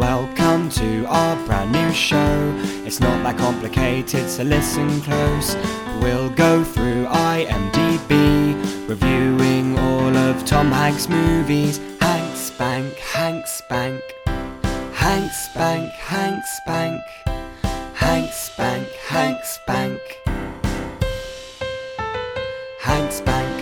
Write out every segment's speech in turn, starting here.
Welcome to our brand new show. It's not that complicated, so listen close. We'll go through IMDb, reviewing all of Tom Hanks' movies. Hank Spank, Hank Spank, Hank Spank, Hank Spank, Hank Spank, Hank Spank, Hank Spank.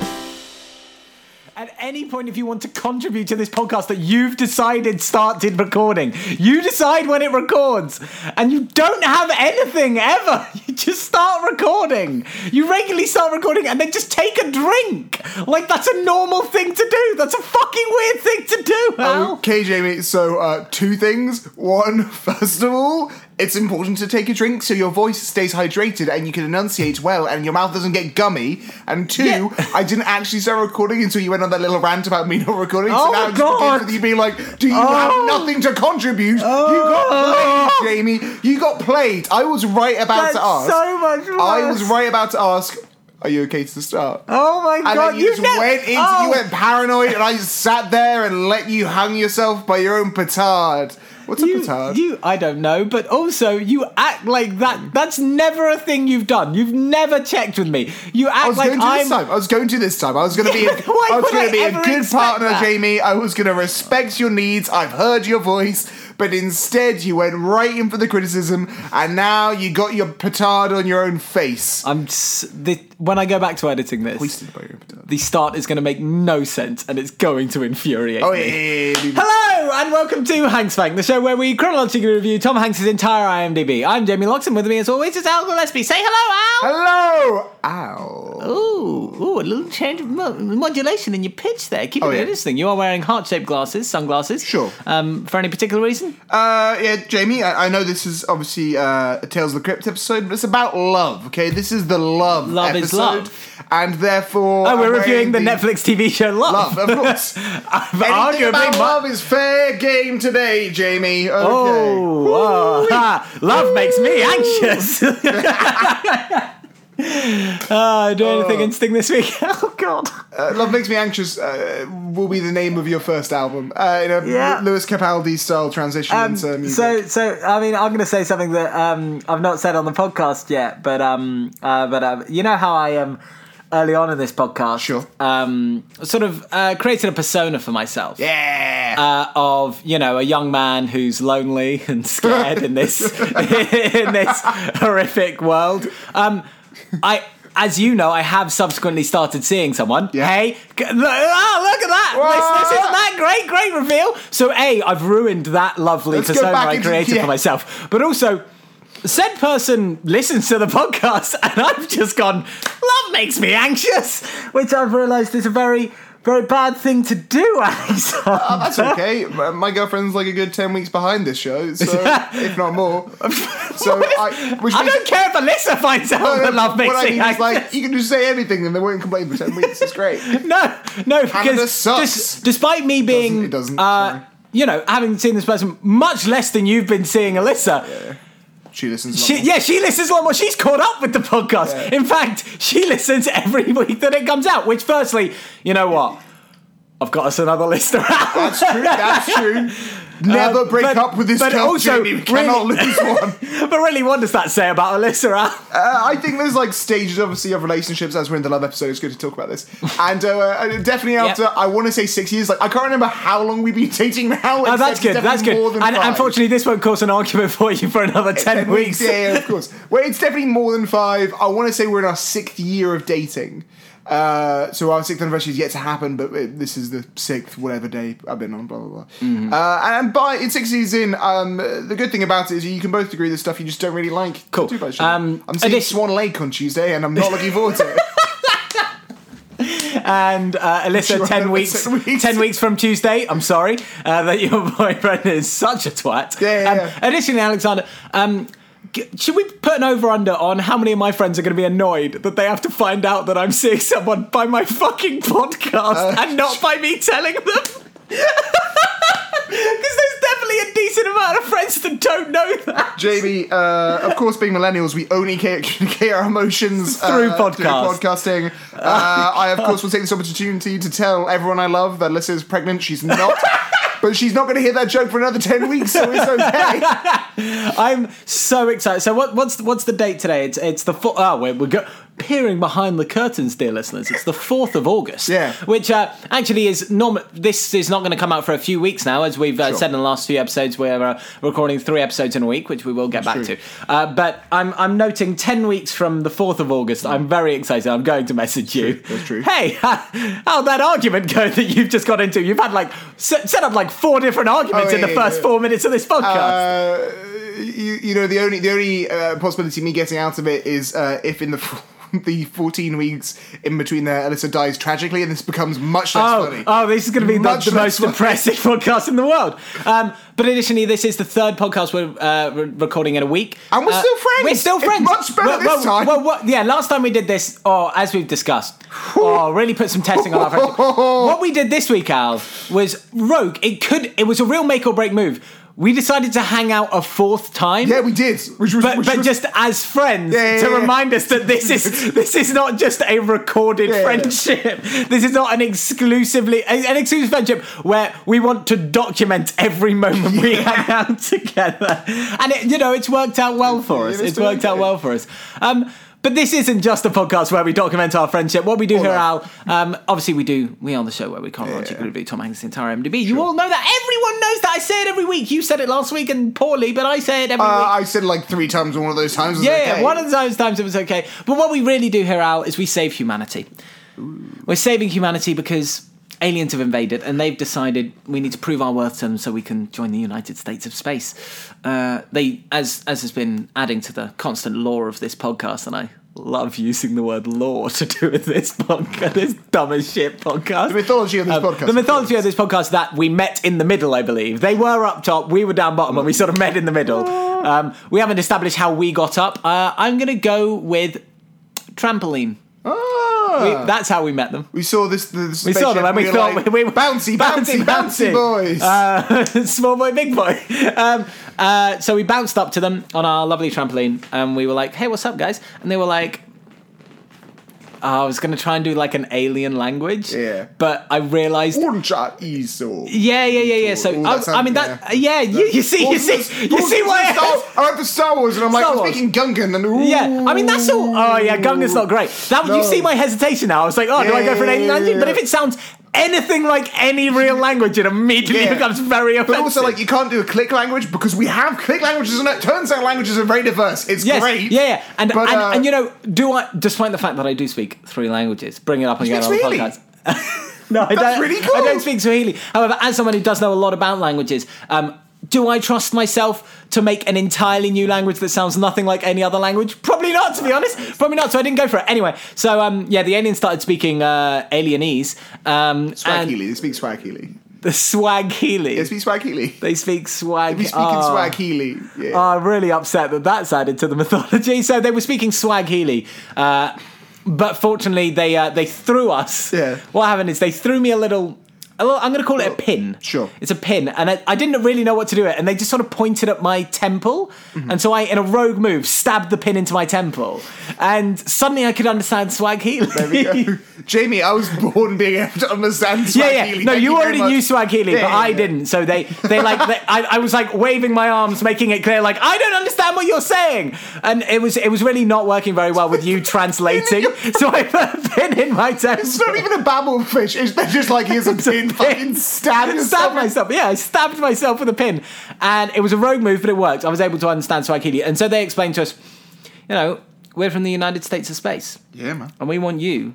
At any point, if you want to contribute to this podcast that you've decided started recording, you decide when it records, and you don't have anything ever. You just start recording. You regularly start recording and then just take a drink. Like that's a normal thing to do. That's a fucking weird thing to do, Al. Okay, Jamie, so uh, two things. One, first of all, it's important to take a drink so your voice stays hydrated and you can enunciate well and your mouth doesn't get gummy. And two, Yeah. I didn't actually start recording until you went on that little rant about me not recording. Oh so now my it just begins God. with you being like, do you Oh. have nothing to contribute? You got oh. played, Jamie. You got played. I was right about That's to ask. so much worse. I was right about to ask, are you okay to start? Oh my And god! then you just ne- went into, Oh. you went paranoid, and I just sat there and let you hang yourself by your own petard. What's a You, petard? you, I don't know, but also you act like that. That's never a thing you've done. You've never checked with me. You act I was like going to I'm. this time. I was going to this time. I was going to be. A, I was going to be a good partner, that? Jamie. I was going to respect your needs. I've heard your voice, but instead you went right in for the criticism, and now you got your petard on your own face. I'm the, when I go back to editing this, Hoisted by your own petard. the start is going to make no sense and it's going to infuriate Oh me. yeah, yeah, yeah, yeah. Hello and welcome to Hanks Bank, the show where we chronologically review Tom Hanks' entire IMDb. I'm Jamie Loxton. With me, as always, is Al Gillespie. Say hello, Al. Hello, ow. Ooh, ooh, a little change of mo- modulation in your pitch there. Keep it Oh, yeah. interesting. You are wearing heart-shaped glasses, sunglasses. Sure. Um, for any particular reason? Uh, yeah, Jamie, I, I know this is obviously uh, a Tales of the Crypt episode, but it's about love, okay? This is the love Love is episode. love. And therefore... Oh, we're reviewing the wearing Netflix TV show Love. Love, of course. Anything about love is fair game today, Jamie. Okay. Oh, oh, love makes me anxious. uh, do anything interesting this week? Oh God! Uh, love Makes Me Anxious uh, will be the name of your first album. Uh, in a Yeah. Lewis Capaldi style transition Um, into music. so, so I mean, I'm going to say something that um, I've not said on the podcast yet, but um, uh, but um, you know how I um, early on in this podcast, Sure. um, sort of uh, created a persona for myself. yeah. uh, of you know a young man who's lonely and scared in this in this horrific world. Um, I. As you know, I have subsequently started seeing someone. Yeah. Hey, look, oh, look at that! This, this isn't that great, great reveal. So, a, I've ruined that lovely Let's persona I created yeah. for myself. But also, said person listens to the podcast, and I've just gone, "Love makes me anxious," which I've realised is a very, very bad thing to do, Alexander. Oh, that's okay. My girlfriend's like a good 10 weeks behind this show, so if not more. So I, I don't care if Alyssa finds out No, that love makes what I me mean anxious. like, you can just say anything and they won't complain for 10 weeks. It's great. no, no, because despite me being, it doesn't, uh, you know, having seen this person much less than you've been seeing Alyssa. She listens a lot She, yeah, she listens a lot more. She's caught up with the podcast. Yeah. In fact, she listens every week that it comes out. Which, firstly, you know what? I've got us another listener out. That's true. That's true. Never break but- up with this but girl, also, Jamie. We cannot really- lose one. but really, what does that say about Alyssa? Uh, I think there's like stages, obviously, of relationships. As we're in the love episode, it's good to talk about this. And uh, uh, definitely after, I want to say six years. Like I can't remember how long we've been dating now. Oh, that's good. That's good. More than And five. unfortunately, this won't cause an argument for you for another ten, Ten weeks. Yeah, yeah, of course. Well, it's definitely more than five. I want to say we're in our sixth year of dating. Uh, so our sixth anniversary is yet to happen, but it, this is the sixth whatever day I've been on. Blah blah blah. Mm-hmm. Uh, and by in six years in, um, the good thing about it is you can both agree the stuff you just don't really like. Cool. Too much. Um, I'm seeing addition- Swan Lake on Tuesday, and I'm not looking forward to it. And uh, Alyssa, ten weeks, ten weeks. ten weeks from Tuesday. I'm sorry uh, that your boyfriend is such a twat. Yeah, yeah, Um, yeah. Additionally, Alexander, um, should we put an over under on how many of my friends are going to be annoyed that they have to find out that I'm seeing someone by my fucking podcast Uh, and not by me telling them? Because there's definitely a decent amount of friends that don't know that. Jamie, uh, of course, being millennials, we only ca- communicate our emotions uh, Through podcast. podcasting. Uh, I, of course, will take this opportunity to tell everyone I love that Alyssa is pregnant. She's not. but she's not going to hear that joke for another 10 weeks, so it's okay. I'm so excited. So what, what's what's the date today? It's it's the four, oh we're, we're go, peering behind the curtains, dear listeners. It's the fourth of August. Yeah. Which uh, actually is norm. This is not going to come out for a few weeks now, as we've uh, Sure. said in the last few episodes. We're uh, recording three episodes in a week, which we will get back true. to. Uh, but I'm I'm noting ten weeks from the fourth of August. I'm very excited. I'm going to message you. That's true. Hey, how'd that argument go that you've just got into? You've had like set, set up like four different arguments Oh, in the yeah, first yeah. four minutes of this podcast. Uh, you, you know, the only the only uh, possibility of me getting out of it is uh, if in the f- the 14 weeks in between there, Alyssa dies tragically, and this becomes much less Oh, funny. oh, this is going to be the, Much the less most funny. depressing podcast in the world. Um, but additionally, this is the third podcast we're uh, re- recording in a week. And we're Uh, still friends. We're still It's friends. much better well, this well, time. Well, what, yeah, last time we did this, oh, as we've discussed, oh, really put some testing on our friendship. what we did this week, Al, was rogue. It could, it was a real make or break move. We decided to hang out a fourth time. yeah, we did. Which was, But, which but was- just as friends Yeah, yeah, to yeah. remind us that this is this is not just a recorded friendship. This is not an exclusively an exclusive friendship where we want to document every moment we hang out together. And it, you know, it's worked out well for us. It's It's worked out well for us. Um, but this isn't just a podcast where we document our friendship. What we do here, Al, um, obviously we do. We on the show where we can't chronologically review Tom Hanks' entire MDB. You all know that. Everyone knows that. I say it every week. You said it last week and poorly, but I say it every uh, week. I said it like three times on one of those times. Yeah, okay. yeah, one of those times it was okay. But what we really do here, Al, is we save humanity. We're saving humanity because aliens have invaded and they've decided we need to prove our worth to them so we can join the United States of Space. Uh, they, as as has been adding to the constant lore of this podcast, and I love using the word lore to do with this podcast, this dumb as shit podcast. The mythology of this podcast. Um, The mythology of this podcast that we met in the middle, I believe. They were up top, we were down bottom, and we sort of met in the middle. Um, we haven't established how we got up. Uh, I'm going to go with trampoline. Ah. We- that's how we met them. We saw this. this We saw them and we thought like, we, we bouncy, bouncy, bouncy, boys. Uh, small boy, big boy. Um, uh, so we bounced up to them on our lovely trampoline, and we were like, "Hey, what's up, guys?" And they were like, Ah, "I was going to try and do like an alien language, Yeah. but I realized." Uncha Iso. Yeah, yeah, yeah, yeah. So Ooh, I, I mean that. Yeah, you, you see, you see, you see why. I went for Star Wars, and I'm like, I'm speaking Gungan, and ooh. Yeah, I mean that's all. Oh yeah, Gungan's not great. That you see my hesitation now. I was like, oh, do I go for an alien Yeah, language? yeah, But if it sounds anything like any real language, it immediately Yeah. becomes very offensive. But also, like, you can't do a click language because we have click languages, and it turns out languages are very diverse. It's Yes, great. yeah, yeah. And, But, and uh, and you know, do I? Despite the fact that I do speak three languages, bring it up again on the podcast. no, I That's don't. really cool. I don't speak Swahili. However, as someone who does know a lot about languages, um, do I trust myself to make an entirely new language that sounds nothing like any other language? Probably not, to be honest. Probably not. So I didn't go for it. Anyway, so um, yeah, the aliens started speaking uh, alienese. Um, Swahili. They speak Swahili. the Swahili. They speak Swahili. They speak swag. They speak oh. Swahili. Yeah. Oh, I'm really upset that that's added to the mythology. So they were speaking Swahili, uh, but fortunately they uh, they threw us. Yeah. What happened is they threw me a little. Little- I'm going to call it a pin. Sure. It's a pin, and I, I didn't really know what to do it, and they just sort of pointed at my temple, Mm-hmm. and so I, in a rogue move, stabbed the pin into my temple, and suddenly I could understand Swahili. There we go. Jamie, I was born being able to understand Yeah, Swahili. yeah. No, Thank you already knew Swahili, Yeah, but yeah, I yeah. didn't. So they, they like, they, I, I was like waving my arms, making it clear, like I don't understand what you're saying, and it was, it was really not working very well with you translating. so I put a pin in my temple. It's not even a Babel fish. It's they're just like here's a pin. Fucking stab yourself. Stabbed myself. Yeah, I stabbed myself with a pin, and it was a rogue move, but it worked. I was able to understand Swahili, and so they explained to us, you know, we're from the United States of space. Yeah, man. and we want you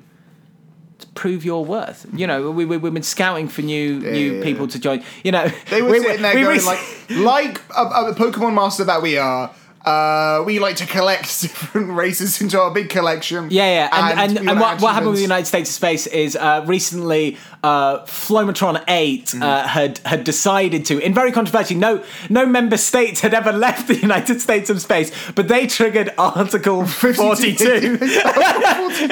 to prove your worth. You know, we, we, we've been scouting for new new yeah, people yeah. to join. You know, They were we, sitting there we going rec- like, like a, a Pokemon master that we are. Uh, we like to collect different races into our big collection. Yeah, yeah, and and, we and, what, what happened with the. United States of Space is uh, recently uh, Flomatron 8 Mm-hmm. uh, had had decided to, in very controversial, no no member states had ever left the United States of Space, but they triggered Article 42.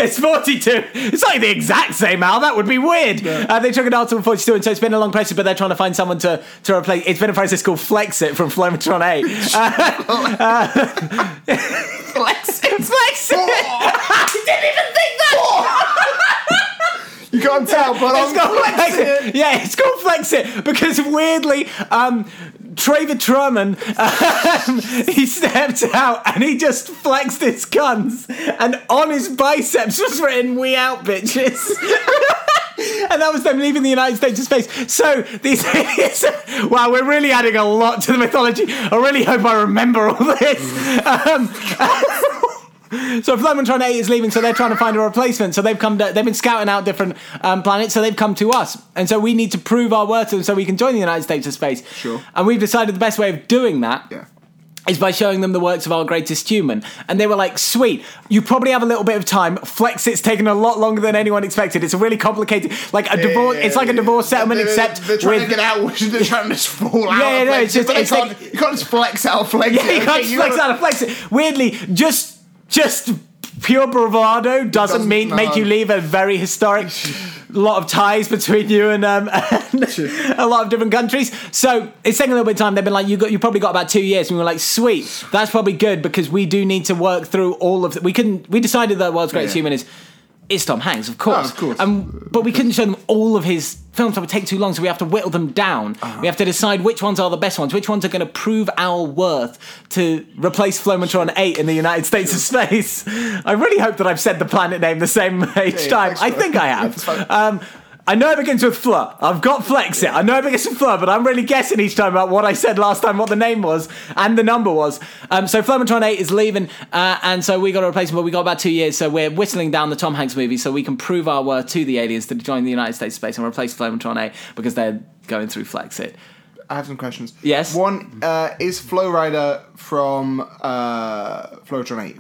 it's 42. It's like the exact same, Al. That would be weird. Uh, they triggered Article 42, and so it's been a long process, but they're trying to find someone to, to replace. It's been a process called Flexit from Flomatron 8. Uh, Flex it. Flex it. I didn't even. You can't tell, but It's I'm called Flex. It. Yeah, it's called Flex It because weirdly, um, Traver Truman, um, he stepped out and he just flexed his guns, and on his biceps was written "We out, bitches." And that was them leaving the United States of space. So these idiots, wow, we're really adding a lot to the mythology. I really hope I remember all this. Um, So Flomatron 8 is leaving, so they're trying to find a replacement. So they've come to, they've been scouting out different um, planets, so they've come to us. And so we need to prove our worth to them so we can join the United States of space. Sure. And we've decided the best way of doing that Yeah. is by showing them the works of our greatest human. And they were like, sweet, you probably have a little bit of time. Flex it's taken a lot longer than anyone expected. It's a really complicated, like a divorce, it's like a divorce settlement, They're- except they're trying with. to get out. They're trying to just fall out. Yeah, no, it's just- it, but they it's can't, you can't just flex out, flex Yeah, it. you can't okay? flex gotta- out of flex it. Weirdly, just just pure bravado doesn't, Doesn't- mean make you leave a very historic lot of ties between you and, um, and a lot of different countries. So it's taking a little bit of time. They've been like, you got you probably got about two years, and we were like, sweet, that's probably good because we do need to work through all of. The, we couldn't. We decided that the world's greatest Yeah. human is. Is Tom Hanks, of course. Oh, of course. Um, but we couldn't show them all of his films. That would take too long, so we have to whittle them down. Uh-huh. We have to decide which ones are the best ones, which ones are going to prove our worth to replace Flomatron 8 in the United States of space. I really hope that I've said the planet name the same each yeah, time. that's I think I have. Um, I know it begins with Fleur. I've got Flex it. I know it begins with Fleur, but I'm really guessing each time about what I said last time, what the name was, and the number was. Um, so Flomatron 8 is leaving, uh, and so we got a replacement, but we got about two years, so we're whistling down the Tom Hanks movie so we can prove our worth to the aliens to join the United States space and replace Flomatron 8 because they're going through Flex it. I have some questions. Yes? One uh, is Flow Rider from uh, Flowtron 8.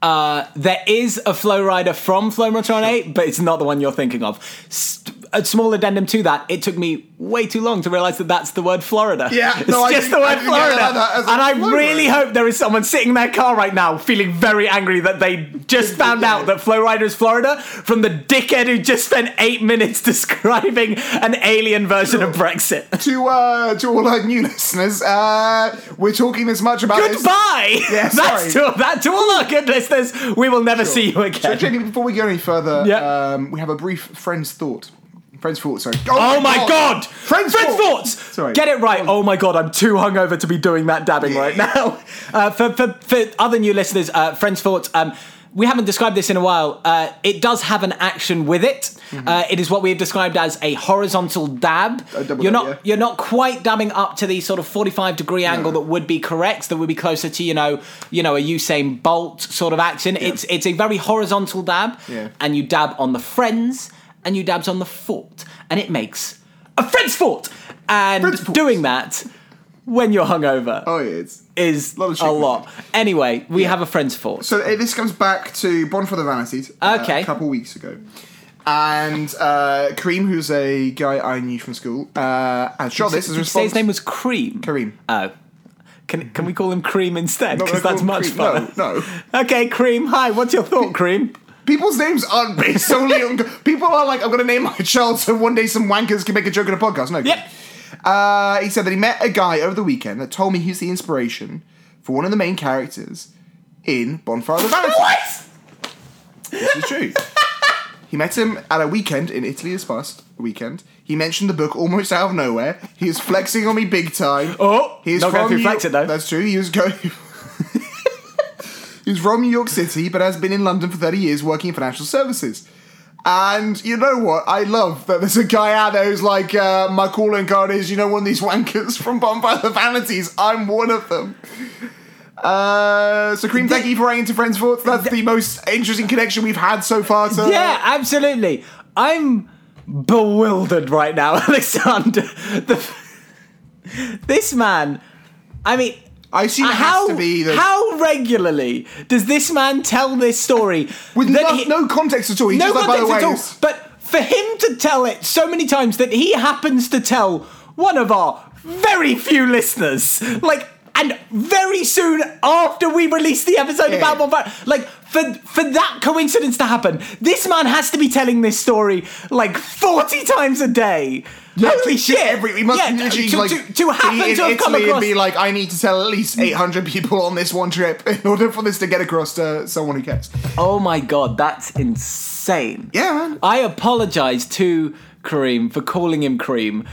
Uh, there is a Flow Rider from Flomatron 8, but it's not the one you're thinking of. St- a small addendum to that, it took me way too long to realize that that's the word Florida. Yeah, it's no, just the word Florida. that- that as and I really hope there is someone sitting in their car right now feeling very angry that they just found out that Flow Rider is Florida from the dickhead who just spent eight minutes describing an alien version of Brexit. To uh, to all our new listeners, uh, we're talking as much about this. Goodbye. Yeah, That's to, that to all our good listeners. We will never see you again. So. Jamie, before we go any further, Yeah. um, we have a brief friend's thought. Friend's thought, sorry. Oh my god! Friends, Friends thoughts! Sorry. Get it right. Oh my god, I'm too hungover to be doing that dabbing right now. Uh, for, for, for other new listeners, uh, Friends thoughts, um, we haven't described this in a while. Uh, it does have an action with it. Uh, it is what we have described as a horizontal dab. A You're dab, not yeah. you're not quite dabbing up to the sort of 45 degree angle that would be correct. That would be closer to you know you know a Usain Bolt sort of action. It's it's a very horizontal dab, Yeah. and you dab on the friends and you dabs on the fort, and it makes a friends fort. And Friends fort. doing that when you're hungover Oh, yeah, it's. is lot of a lot. Anyway, we have a friends fort. So uh, this comes back to Bonfire of the Vanities. uh, Okay. a couple weeks ago. And uh, Kareem, who's a guy I knew from school, uh, and shot this as a response. say his name was Cream. Kareem. Oh. Can, can we call him Cream instead? Because that's much him fun. No, no. Okay, Cream. Hi, what's your thought, Cream? People's names aren't based solely on. People are like, I'm going to name my child so one day some wankers can make a joke in a podcast. No. Yep. Uh, he said that he met a guy over the weekend that told me he's the inspiration for one of the main characters in Bonfire of the Vanities. What? This is true. he met him at a weekend in Italy this past weekend. He mentioned the book almost out of nowhere. He was flexing on me big time. Oh, He's not going New- flex it though. That's true. He was going. He's from New York City, but has been in London for 30 years working in financial services. And you know what? I love that there's a guy out there who's like, uh, my calling card is, you know, one of these wankers from Bonfire the Vanities. I'm one of them. Uh, so, Cream, thank you for writing to Friends Thoughts. That's the most interesting connection we've had so far. To, Yeah, absolutely. I'm bewildered right now, Alexander. The, this man, I mean, I assume it how has to be the, how regularly does this man tell this story with no, he- no context at all. He's no just like, by the context way, at all. But for him to tell it so many times that he happens to tell one of our very few listeners, like, and very soon after we release the episode Yeah. about Bonfire, like, for for that coincidence to happen, this man has to be telling this story like forty times a day. Holy shit! Every, we must Yeah, literally to, like to, to happen be in to have come across and be like, I need to tell at least mm. 800 people on this one trip in order for this to get across to someone who cares. Oh my god, that's insane. Yeah, man. I apologize to Kareem for calling him Kareem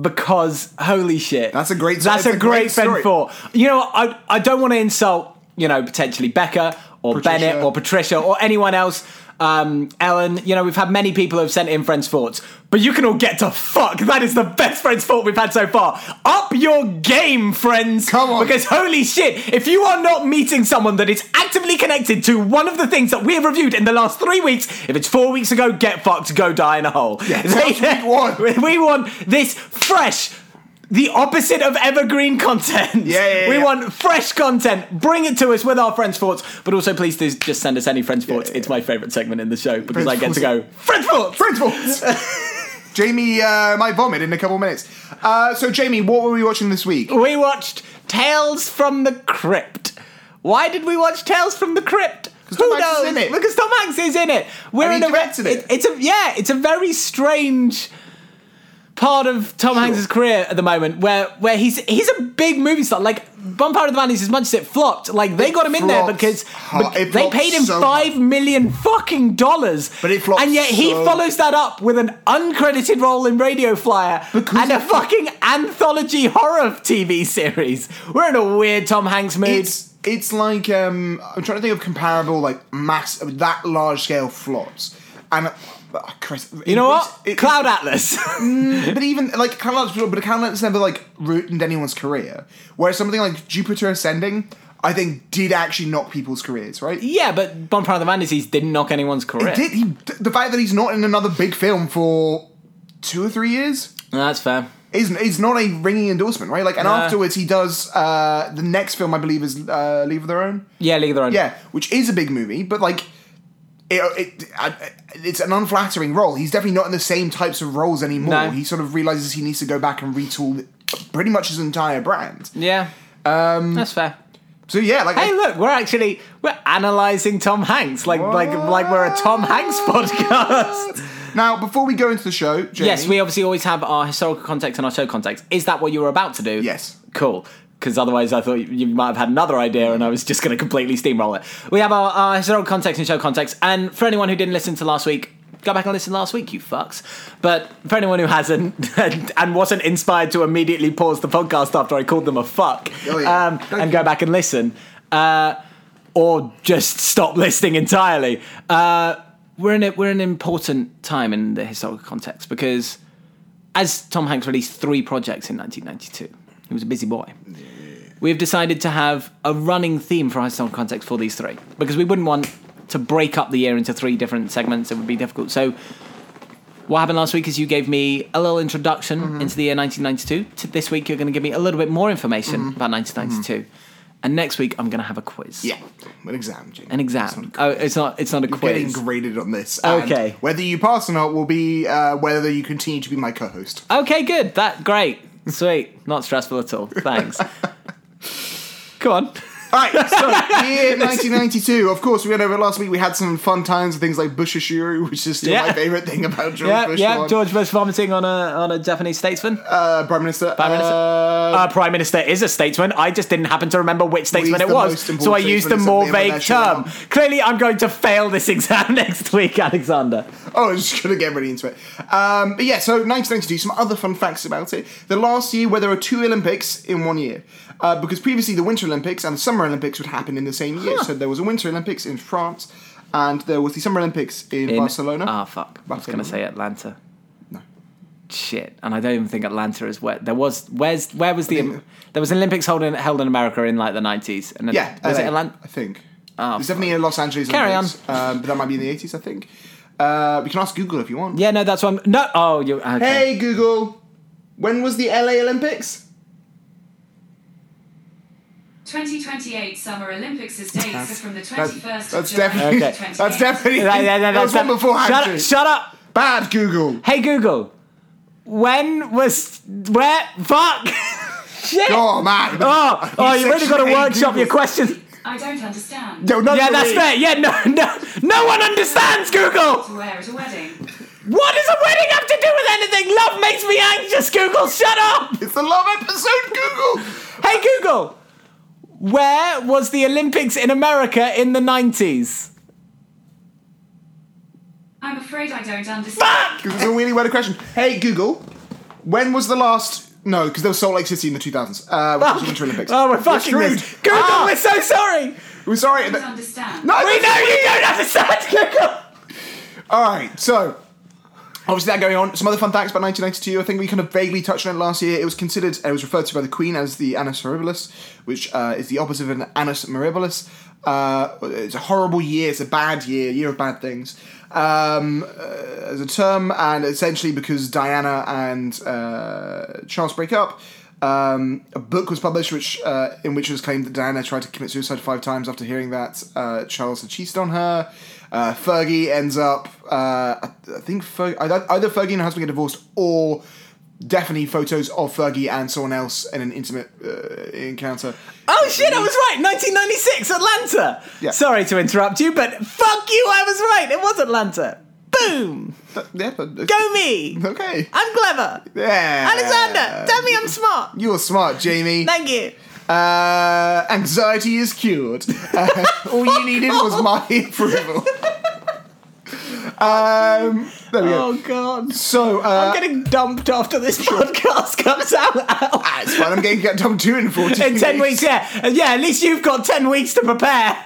because holy shit. That's a great- That's that's a a great, great. Fen You know. I I don't want to insult, you know, potentially Becca or Patricia. Bennett or Patricia or anyone else. Um, Ellen, you know, we've had many people who have sent in friends' thoughts, but you can all get to fuck. That is the best friends' thought we've had so far. Up your game, friends. Come on. Because holy shit, if you are not meeting someone that is actively connected to one of the things that we have reviewed in the last three weeks, if it's four weeks ago, get fucked, go die in a hole. Yeah, week one. We want this fresh. The opposite of evergreen content. Yeah, yeah, We yeah. want fresh content. Bring it to us with our friends' thoughts, but also please do just send us any friends' thoughts. It's my favourite segment in the show because Friends' I get to go friends' thoughts. Principles. Jamie uh, might vomit in a couple of minutes. Uh, so, Jamie, what were we watching this week? We watched Tales from the Crypt. Why did we watch Tales from the Crypt? Who Tom Hanks knows? is in it. Because Tom Hanks is in it. We're in a directed it. It's a yeah. It's a very strange part of Tom Hanks's career at the moment, where where he's he's a big movie star. Like Bonfire of the Vanities, as much as it flopped, like they It got him in there because hard. they paid him so five million fucking dollars. But it flopped and yet he so- follows that up with an uncredited role in Radio Flyer and a fucking anthology horror TV series. We're in a weird Tom Hanks mood. It's it's like um, I'm trying to think of comparable like mass that large scale flops, and uh, Chris, you know what? Cloud Atlas. but even like Cloud Atlas, but Cloud Atlas never like ruined anyone's career. Whereas something like Jupiter Ascending, I think did actually knock people's careers, right? yeah, but Bonfire of the Vanities didn't knock anyone's career. It did. He, the fact that he's not in another big film for two or three years No, that's fair. is is not a ringing endorsement, right? Like, and No. afterwards he does uh, the next film, I believe, is uh, Leave of Their Own. Yeah, League of Their Own. Yeah, which is a big movie, but like. It, it, it's an unflattering role. He's definitely not in the same types of roles anymore. No. He sort of realizes he needs to go back and retool pretty much his entire brand. Yeah. Um, that's fair. So yeah, like Hey, look, we're actually we're analyzing Tom Hanks like like like we're a Tom Hanks podcast. now before we go into the show, Jamie, Yes, we obviously always have our historical context and our show context. Is that what you were about to do? Yes. Cool. Because otherwise, I thought you might have had another idea, and I was just going to completely steamroll it. We have our, our historical context and show context, and for anyone who didn't listen to last week, go back and listen last week, you fucks. But for anyone who hasn't and, and wasn't inspired to immediately pause the podcast after I called them a fuck, Oh, yeah. um, and go back and listen, uh, or just stop listening entirely. Uh, we're in a, we're in an important time in the historical context because as Tom Hanks released three projects in 1992, he was a busy boy. We've decided to have a running theme for our historical context for these three because we wouldn't want to break up the year into three different segments. It would be difficult. So, what happened last week is you gave me a little introduction Mm-hmm. into the year 1992. To this week, you're going to give me a little bit more information about 1992, and next week I'm going to have a quiz. Mm-hmm. yeah, an exam, Jamie. an exam. a Oh, it's not. It's not a quiz. You're getting graded on this. and Okay. Whether you pass or not will be uh, whether you continue to be my co-host. Okay, good. That great, sweet, not stressful at all. Thanks. Go on. All right, so year 1992. Of course, we went over last week. We had some fun times with things like Bushusuru, which is still Yeah. my favorite thing about George Yeah, Bush. yeah. one. George Bush vomiting on a on a Japanese statesman. uh, Prime Minister. Prime Minister. Uh, Uh, Prime Minister is a statesman. I just didn't happen to remember which statesman it was, so I used a more assembly of a vague term. Clearly, I'm going to fail this exam next week, Alexander. Oh, I was just gonna get really into it. Um, but yeah, so 1992. Some other fun facts about it. The last year where there were two Olympics in one year, uh, because previously the Winter Olympics and the Summer Olympics would happen in the same year. So there was a Winter Olympics in France, and there was the Summer Olympics in, In- Barcelona. Ah, fuck. I was going to say Atlanta. No. Shit, and I don't even think Atlanta is where there was. Where's where was the there was Olympics held in held in America in like the 90s, and Yeah, was LA, it Atlanta? I think. Oh, It's definitely in Los Angeles. Carry Olympics, Um, but that might be in the 80s, I think. Uh, we can ask Google if you want. Yeah, no, that's what I'm. No, oh, you. Okay. Hey Google, when was the LA Olympics? 2028 Summer Olympics dates are from the 21st That's, of that's July definitely. Okay. That's definitely. That was that's one before shut, up, shut up. Bad Google. Hey Google, when was where? Fuck. Shit. Oh man. Oh, oh, you really got to Hey, workshop your Google. questions. I don't understand. No, Yeah, that's me. fair. Yeah, no, no, no one understands Google. To wear at a wedding. What does a wedding have to do with anything? Love makes me anxious. Google, shut up. It's the love episode, Google. Hey Google, where was the Olympics in America in the nineties? I'm afraid I don't understand. Because it's a really weird question. Hey, Google, when was the last. No, because there was Salt Lake City in the 2000s. Uh, which was the Winter Olympics. Oh, we're We're fucking screwed. this. Google, Ah! we're so sorry. We're sorry. I don't understand. No, We know you don't understand, Google. All right, so obviously that going on. Some other fun facts about 1992. I think we kind of vaguely touched on it last year. It was considered, it was referred to by the Queen as the Annus Horribilis, which uh, is the opposite of an Annus Mirabilis. Uh, it's a horrible year. It's a bad year, year of bad things. Um, uh, as a term, and essentially because Diana and uh, Charles break up. Um, a book was published, which uh, in which it was claimed that Diana tried to commit suicide five times after hearing that uh, Charles had cheated on her. Uh, Fergie ends up, uh, I think Fergie, either Fergie and her husband get divorced, or definitely photos of Fergie and someone else in an intimate uh, encounter. Oh shit, I was right. 1996, Atlanta. Yeah. Sorry to interrupt you, but fuck you, I was right. It was Atlanta. Boom. Yeah, but, Go me. Okay. I'm clever. Yeah. Alexander, tell me I'm smart. You're smart, Jamie. Thank you. Uh, anxiety is cured. Uh, all you needed was my approval. Um, there we go. Oh god. So, uh, I'm getting dumped after this podcast comes out. ah, it's fine. I'm getting get done two in 14 In 10 weeks, yeah. And yeah, at least you've got 10 weeks to prepare.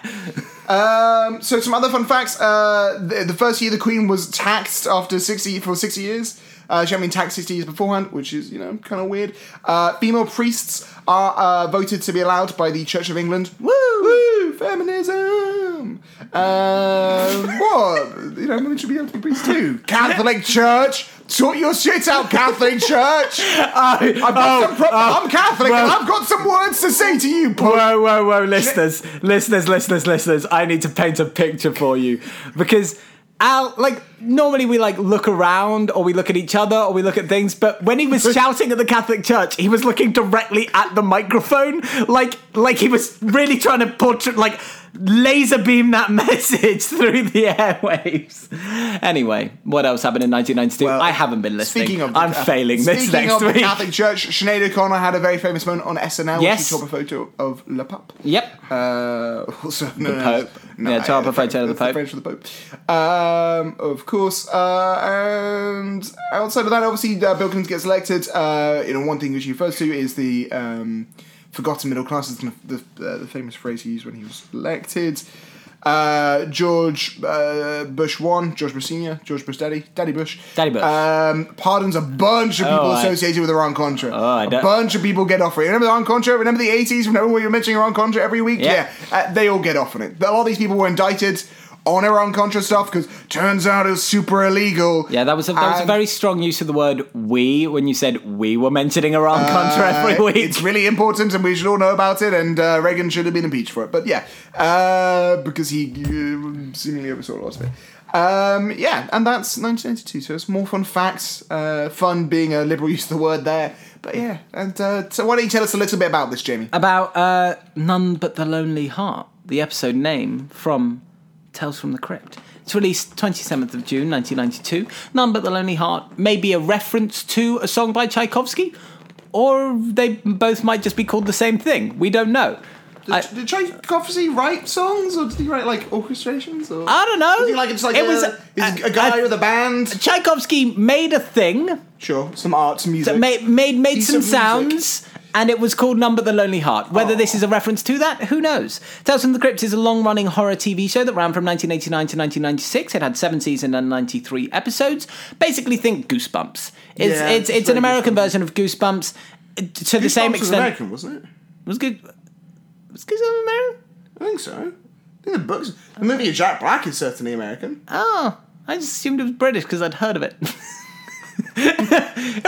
Um, so some other fun facts. Uh, the, the first year the Queen was taxed after 60 for 60 years. Uh, she hadn't been taxed 60 years beforehand, which is, you know, kind of weird. Uh, female priests are uh, voted to be allowed by the Church of England. Woo! Woo! Feminism! Um, what? You know, women should be able to be priests too. Catholic Church! Sort your shit out, Catholic Church! I've got some pro- I'm Catholic and I've got some words to say to you, Pope. Whoa, whoa, whoa, listeners, listeners, listeners, listeners. I need to paint a picture for you because Al, like, normally we like look around or we look at each other or we look at things, but when he was shouting at the Catholic Church, he was looking directly at the microphone, like, like he was really trying to portray, like, laser beam that message through the airwaves. Anyway, what else happened in 1992? Well, I haven't been listening. Speaking of, the I'm Catholic- failing this speaking next of week. the Catholic Church, Sinead O'Connor had a very famous moment on SNL. Yes. She took a photo of Le Pape. Yep. Uh, also, no, no, Pope. No, Yeah, took a the photo of the Pope. French of the Pope. Um, of course. Uh, and outside of that, obviously, uh, Bill Clinton gets elected. Uh, you know, one thing which he refers to is the um, forgotten middle class is of the, uh, the famous phrase he used when he was elected. Uh, George uh, Bush one, George Bush Senior, George Bush Daddy, Daddy Bush, Daddy Bush. um, pardons a bunch of people Oh, I- associated with Iran Contra. I a don't- bunch of people get off it. Remember Iran Contra? Remember the eighties? Remember when you were mentioning Iran Contra every week? Yeah. uh, they all get off on it. A lot of these people were indicted on Iran Contra stuff because turns out it was super illegal. Yeah, that was a, that was a very strong use of the word "we" when you said we were mentioning Iran Contra every Uh, week. It's really important, and we should all know about it. And uh, Reagan should have been impeached for it. But yeah, uh, because he uh, seemingly oversaw a lot of it. Um, yeah, and that's 1992. So it's more fun facts. Uh, fun being a liberal use of the word there. But yeah, and uh, so why don't you tell us a little bit about this, Jamie? About uh, none but the lonely heart, the episode name from Tales from the Crypt. It's released 27th of June 1992. None but the lonely heart may be a reference to a song by Tchaikovsky, or they both might just be called the same thing. We don't know. I, did Tchaikovsky write songs, or did he write like orchestrations? Or I don't know. Was he like it's like it a, was he's a guy with a band? Tchaikovsky made a thing Sure, some arts music. that made made, made some sounds. music. And it was called None but the Lonely Heart. Whether this is a reference to that, who knows? Tales from the Crypt is a long running horror TV show that ran from 1989 to 1996. It had seven seasons and 93 episodes. Basically, think Goosebumps. It's, Yeah, it's, it's it's an American Goosebumps. version of Goosebumps uh, to the same Goosebumps was. American, wasn't it? Was good. Was Goosebumps American? I think so. I think the books, the movie of Jack Black is certainly American. Oh, I just assumed it was British because I'd heard of it.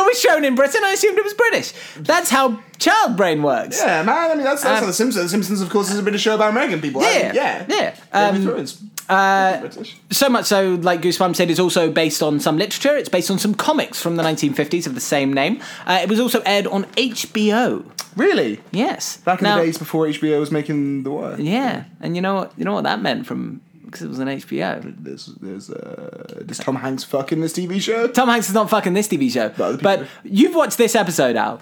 was shown in Britain. I assumed it was British. That's how child brain works. Yeah, man. I mean, that's, that's Um, how The Simpsons. The Simpsons, of course, is a British show about American people. I Yeah, mean, yeah, yeah. Um, uh, So much so, like Goosebumps said, it's also based on some literature. It's based on some comics from the 1950s of the same name. Uh, it was also aired on HBO. Really? Yes. Back in Now- the days before HBO was making the word. Yeah, and you know what? You know what that meant from because it was an HBO. There's, there's, uh, does Tom Hanks fuck in this TV show? Tom Hanks is not fucking this TV show. No, but you've watched this episode, Al.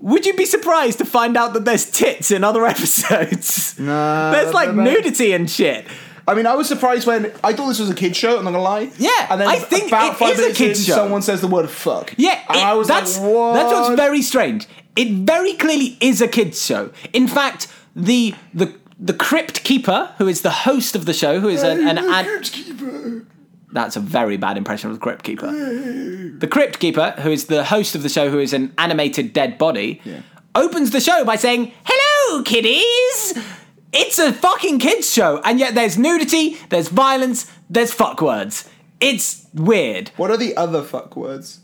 Would you be surprised to find out that there's tits in other episodes? Nah, there's like no, no. nudity and shit. I mean, I was surprised when I thought this was a kids show. I'm not gonna lie. Yeah, and then I think about it five is a minutes kids' in, show. someone says the word "fuck." Yeah, and it- I was that's like, "What?" that's what's very strange. It very clearly is a kids show. In fact, the the the crypt keeper, who is the host of the show, who is an, an ad. That's a very bad impression of the crypt keeper. The crypt keeper, who is the host of the show, who is an animated dead body, opens the show by saying, "Hello, kiddies." It's a fucking kids show, and yet there's nudity, there's violence, there's fuck words. It's weird. What are the other fuck words?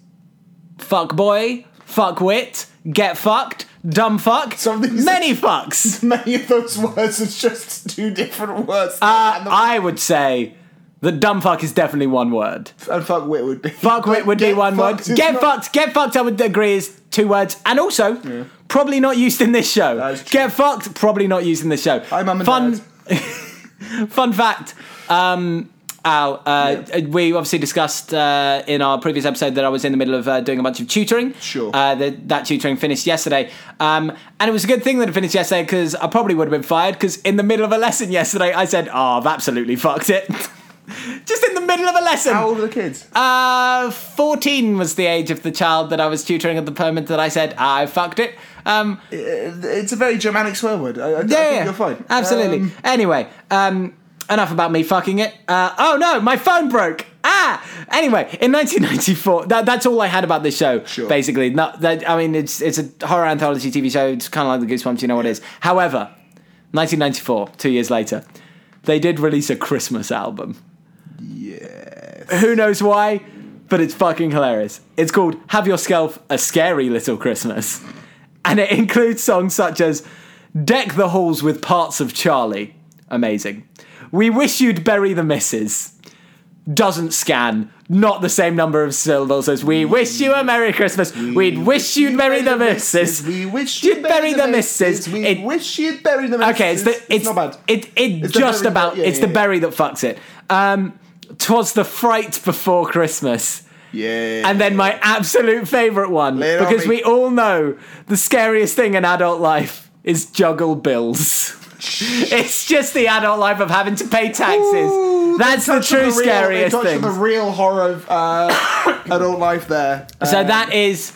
fuck boy, fuck wit, get fucked, dumb fuck, Some of these- many fucks. Many of those words are just two different words. Uh, the, I would say that dumb fuck is definitely one word. and fuck wit would be. Fuck wit would be one word. Get not- fucked, get fucked, I would agree is two words. And also, probably not used in this show. That is true. Get fucked, probably not used in this show. Hi, Mum and Fun, Dad. fun fact. Um, Al, uh, we obviously discussed uh, in our previous episode that I was in the middle of uh, doing a bunch of tutoring. Sure. Uh, the, that tutoring finished yesterday. Um, and it was a good thing that it finished yesterday because I probably would have been fired because in the middle of a lesson yesterday, I said, Oh, I've absolutely fucked it. Just in the middle of a lesson. How old are the kids? Uh, 14 was the age of the child that I was tutoring at the moment that I said, I fucked it. Um, It's a very Germanic swear word. I, I, I yeah, think yeah, you're fine. Absolutely. Um, anyway, um, enough about me fucking it. Uh, oh no, my phone broke. Ah. Anyway, in 1994, that, that's all I had about this show. Sure. Basically, not that. I mean, it's it's a horror anthology TV show. It's kind of like the Goosebumps. You know what it is. However, 1994, two years later, they did release a Christmas album. yeah. Who knows why? But it's fucking hilarious. It's called Have Yourself a Scary Little Christmas. And it includes songs such as Deck the Halls with Parts of Charlie. Amazing. We Wish You'd Bury the Misses. Doesn't scan. Not the same number of syllables as We Wish You a Merry Christmas. We'd wish you'd bury the misses. We wish You'd bury the misses. We It- wish you'd bury the misses. Okay, it's the it's, not bad. It it It's the just berry about yeah, it's yeah, the yeah. berry that fucks it. Um, twas the fright before Christmas. yeah. And then my absolute favourite one, Lay it on because me. we all know the scariest thing in adult life is juggle bills. it's just the adult life of having to pay taxes. Ooh, That's the true on real- scariest thing. the real horror of uh, adult life there. So Um, that is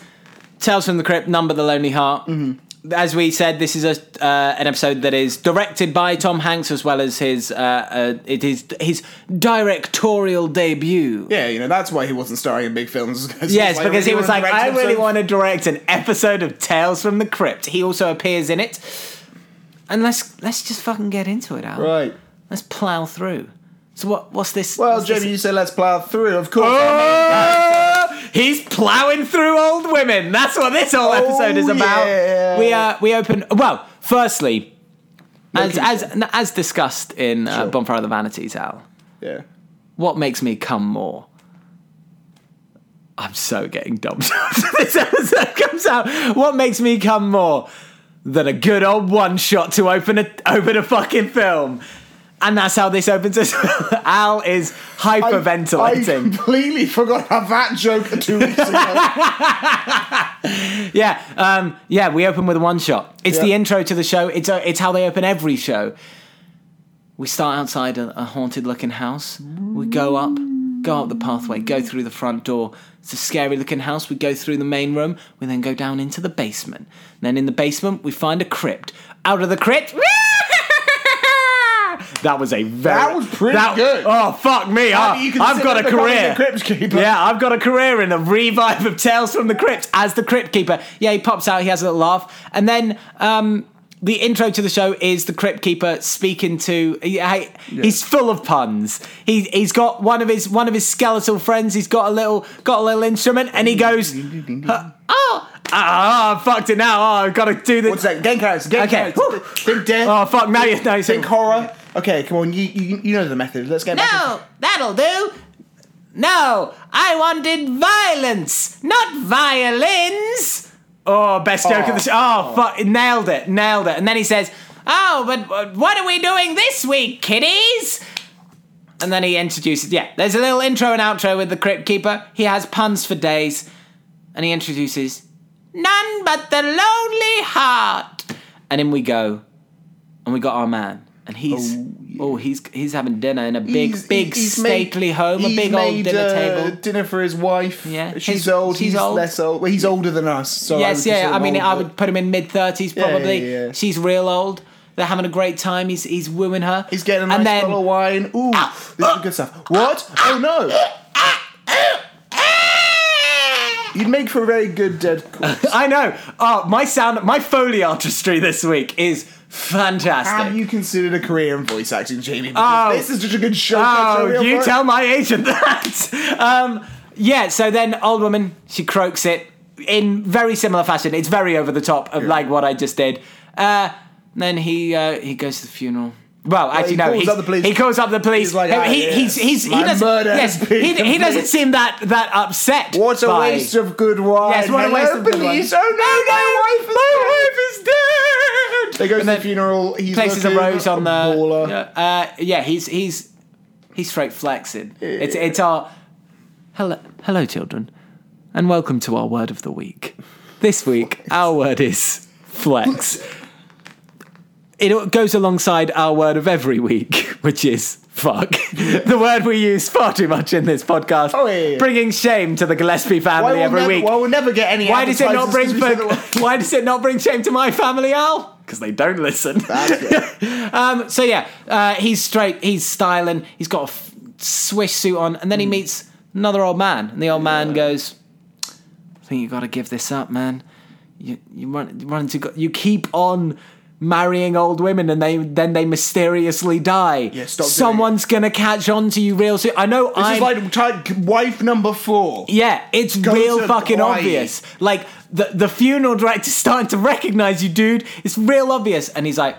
Tales from the Crypt, None but the Lonely Heart. Mm-hmm. As we said, this is a uh, an episode that is directed by Tom Hanks as well as his uh, uh, it is his directorial debut. Yeah, you know that's why he wasn't starring in big films. Yes, because he was like, I really want to direct an episode of Tales from the Crypt. He also appears in it. And let's let's just fucking get into it, Al. Right. Let's plow through. So what what's this? Well, what's this- Jamie, you said let's plow through. Of course. Oh, he's plowing through old women. That's what this whole episode is Oh, about. yeah. We uh, we open well. Firstly, as as as discussed in uh, Sure. Bonfire of the Vanities, Al. yeah. What makes me come more? I'm so getting dumped after this episode comes out. What makes me come more than a good old one shot to open a open a fucking film? And that's how this opens. As Al is hyperventilating. I hyperventilating. completely forgot about that joke two weeks ago. Yeah, um, yeah. We open with a one shot. It's the intro to the show. It's a, it's how they open every show. We start outside a, a haunted looking house. We go up, go up the pathway, go through the front door. It's a scary looking house. We go through the main room. We then go down into the basement. then in the basement we find a crypt. Out of the crypt. That was a very. That was pretty that, good. Oh fuck me! I, I've got a career. the Crypt Keeper. Yeah, I've got a career in the revive of Tales from the Crypt as the Crypt Keeper. Yeah, he pops out, he has a little laugh, and then um, the intro to the show is the Crypt Keeper speaking to. Yeah, he's full of puns. He he's got one of his one of his skeletal friends. He's got a little got a little instrument, and he goes, "Uh, "Oh, ah, I fucked it now. Oh, I've got to do the." What's that? Game characters. Game Okay. characters. Think death. Oh fuck! Now you now you think horror. Okay, come on. You, you you know the method. Let's get back. No, that'll do. No, I wanted violence, not violins. Oh, best joke of the oh. show. Oh, fuck, nailed it, nailed it. And then he says, Oh, but what are we doing this week, kiddies? And then he introduces, yeah, there's a little intro and outro with the Crypt Keeper. He has puns for days. And he introduces, None but the lonely heart. And in we go. And we got our man. and he's Oh, oh, he's he's having dinner in a big He's- big he's made- stately home, a big old made, dinner uh, table. Dinner for his wife. Yeah. she's His- old. she's he's old. less old. Well, he's older than us. So yes, would yeah. I mean, old, I would put him in mid thirties probably. yeah, yeah. She's real old. They're having a great time. He's he's wooing her. He's getting a nice and then, bottle of wine. Ooh, this is good stuff. What? Oh no! You'd make for a very good dead corpse. I know. Oh, my sound, my foley artistry this week is fantastic. Have you considered a career in voice acting, Jamie? Because Oh. this is such a good show. Oh, you up for it. tell my agent that. um, yeah, so then old woman, she croaks it in very similar fashion. It's very over the top of like what I just did. Uh, then he uh, he goes to the funeral. Well, actually, he no. calls he's- up the police. He calls up the police. He's like, he, "Ah, he- he's, he's, he doesn't. murder Yes, he, he doesn't seem that that upset. What a by- waste of good wine. Yes, what a Hello, waste of good wine. Oh no, no, my wife is My wife is dead. They go to the funeral. He places a rose on the. baller. Uh, yeah, he's he's he's straight flexing. It's it's our hello hello children, and welcome to our word of the week. This week our word is flex. It goes alongside our word of every week, which is fuck. the word we use far too much in this podcast, Oh, yeah, yeah. bringing shame to the Gillespie family every never, week. Why we'll never get any. Why does it not bring? advertisers 'cause we said the word. Why does it not bring shame to my family, Al? Because they don't listen. Um, so yeah, uh, he's straight. He's styling. He's got a f- swish suit on, and then he meets another old man, and the old man goes, "I think you got to give this up, man. You you run you run into you keep on." Marrying old women and they then they mysteriously die. Yeah, stop doing Someone's gonna catch on to you real soon. I know. This I'm is like type, wife number four. yeah, it's Go real fucking Hawaii. obvious. Like the the funeral director's starting to recognize you, dude. It's real obvious. And he's like,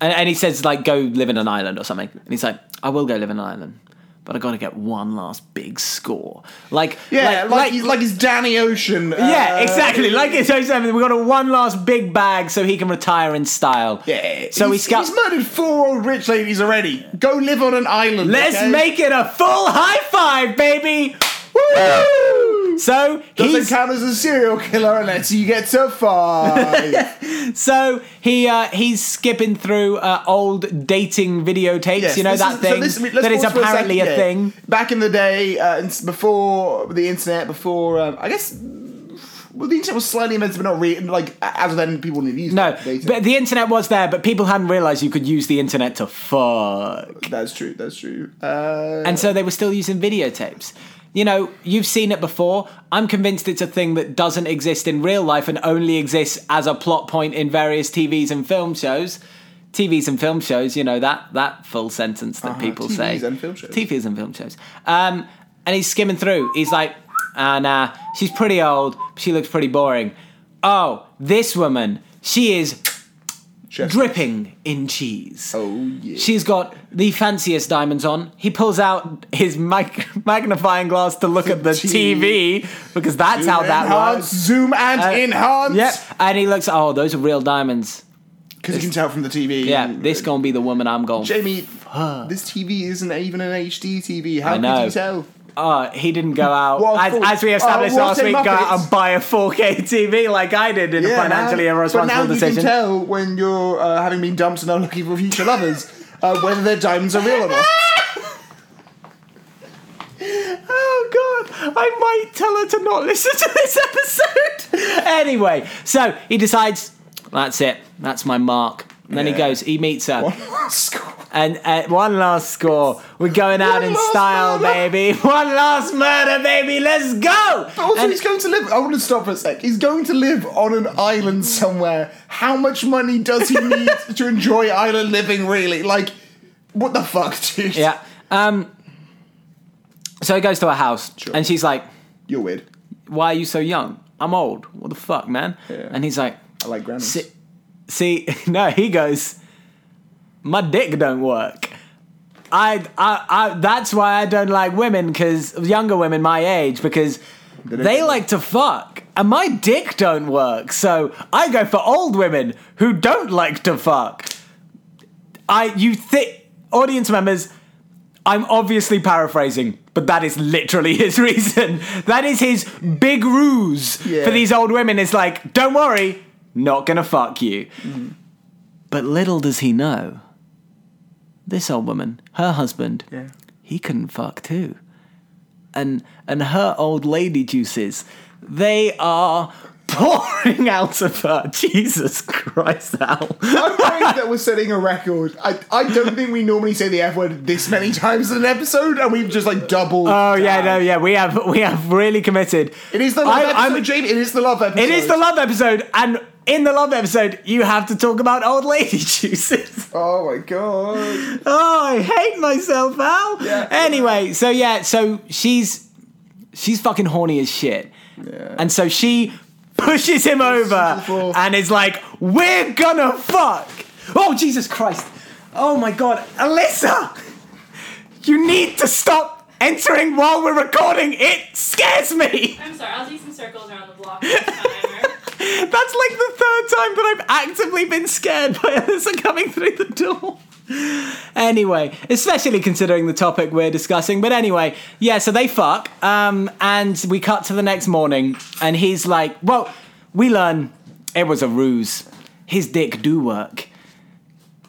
and, and he says like, go live in an island or something. And he's like, I will go live in an island, but I got to get one last big score. Like, Yeah, like, he's like he's Danny Ocean. yeah, uh, exactly. Like it's so. We got a one last big bag so he can retire in style. Yeah. So he's, got. he's murdered four old rich ladies already. Go live on an island. Let's okay? make it a full high five, baby. Woo! So Doesn't count as a serial killer unless you get to five. So he uh, he's skipping through uh, old dating videotapes. Yes, you know this that is- so thing this- let's that is pause for a apparently a, yeah. thing. Back in the day, uh, before the internet, before um, I guess, well, the internet was slightly invented, but not really. Like as then, people didn't use No, data. but the internet was there, but people hadn't realized you could use the internet to fuck, that's true. That's true. Uh, and so they were still using videotapes. You know, you've seen it before. I'm convinced it's a thing that doesn't exist in real life and only exists as a plot point in various TVs and film shows. TVs and film shows, you know that that full sentence that people TVs say. Uh-huh, and film shows. TVs and film shows. Um, and he's skimming through. He's like, ah, nah, she's pretty old. She looks pretty boring. Oh, this woman, she is Chef. dripping in cheese. Oh yeah. She's got the fanciest diamonds on. He pulls out his mag- magnifying glass to look at the TV. TV because that's how that enhance, works. Zoom and Uh, enhance. Yep. And he looks, oh, those are real diamonds. Because you can tell from the TV. Yeah, this gonna be the woman I'm going. Jamie, this TV isn't even an HD TV. How I know. could you tell? Oh, he didn't go out a as, as we established Oh, what last week. Go Muppet. out and buy a 4K TV like I did in a financially man. irresponsible but now decision. you can tell when you're uh, having been dumped and are looking for future lovers uh, whether their diamonds are real or not. Oh god, I might tell her to not listen to this episode. anyway, so he decides that's it. That's my mark. And then he goes. He meets her, One last score. and uh, one last score. We're going out One in style, murder. baby. One last murder, baby. Let's go. But Also, And- he's going to live. I want to stop for a sec. He's going to live on an island somewhere. How much money does he need to enjoy island living? Really, like, what the fuck, dude? yeah. Um. So he goes to her house, and she's like, you're weird. "Why are you so young? I'm old. What the fuck, man?" Yeah. And he's like, I like grandmas. See, no, he goes, my dick don't work. I, I, I that's why I don't like women because younger women my age because they like to fuck and my dick don't work. So I go for old women who don't like to fuck. I, you think, audience members, I'm obviously paraphrasing, but that is literally his reason. That is his big ruse Yeah. for these old women. It's like, don't worry, not gonna fuck you. Mm-hmm. But little does he know this old woman, her husband, Yeah. he couldn't fuck too. And and her old lady juices, they are pouring out of her. Jesus Christ, Al. I'm worried that we're setting a record. I, I don't think we normally say the F word this many times in an episode, and we've just like doubled. Oh yeah, no, yeah, we have we have really committed. It is the love I- I'm- episode, Jamie. It is the love episode. It is the love episode, and in the love episode, you have to talk about old lady juices. Oh my god. Oh, I hate myself, Al. Yeah. Anyway, so yeah, so she's she's fucking horny as shit, Yeah. and so she pushes him over and is like, "We're gonna fuck." Oh Jesus Christ! Oh my God, Alyssa, you need to stop entering while we're recording. It scares me. I'm sorry, I'll do some circles around the block this time. That's like the third time that I've actively been scared by Alyssa coming through the door. Anyway, especially considering the topic we're discussing. But anyway, yeah, so they fuck. Um, and we cut to the next morning, and he's like, well, we learn it was a ruse. His dick do work.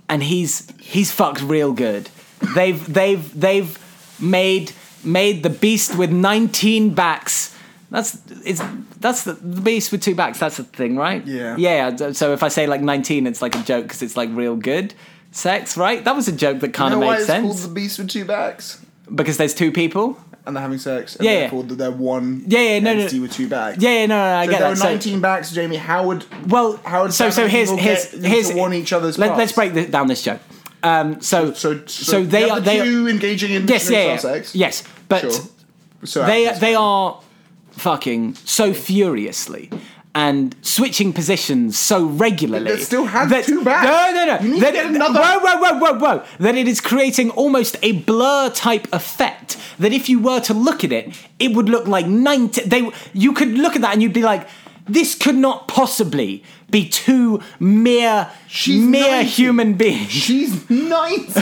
And he's he's fucked real good. They've they've they've made made the beast with 19 backs. That's it's that's the, the beast with two backs. That's the thing, right? Yeah. Yeah. So if I say like 19, it's like a joke because it's like real good sex, right? That was a joke that You kind know of why made it's called sense the beast with two backs? because there's two people. And they're having sex. And Yeah, yeah. therefore they're one Yeah, yeah, no, no. entity with two backs. Yeah, yeah, no, no, I So get there that. were So- 19 backs, Jamie. How would Well, How would so so here's here's here's one each other's Let, let's break this, down this joke. Um, so so so, so they you are the they two engaging in yes yeah, yeah. sex. yes but Sure. So they they are fucking so furiously and switching positions so regularly. That still has that- two backs. No, no, no. You need to get another- Whoa, whoa, whoa, whoa, whoa. That it is creating almost a blur type effect. That if you were to look at it, it would look like ninety. They, you could look at that and you'd be like. This could not possibly be two mere, She's mere 90. human beings. She's 90.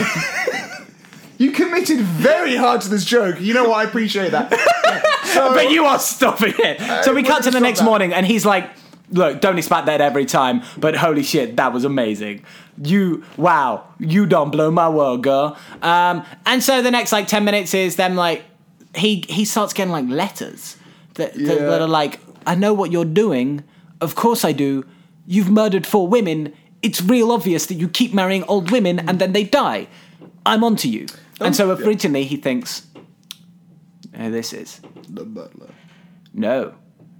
you committed very hard to this joke. You know what? I appreciate that. So, but you are stopping it. so we cut to the next that. morning, and he's like, "Look, don't expect that every time, but holy shit, that was amazing. You, wow, you don't blow my world, girl." Um, and so the next like ten minutes is them like he he starts getting like letters that that, Yeah. that are like, "I know what you're doing. Of course I do. You've murdered four women. It's real obvious that you keep marrying old women and then they die. I'm onto you." And so Oh, yeah. originally he thinks, "Oh, this is." the butler. No,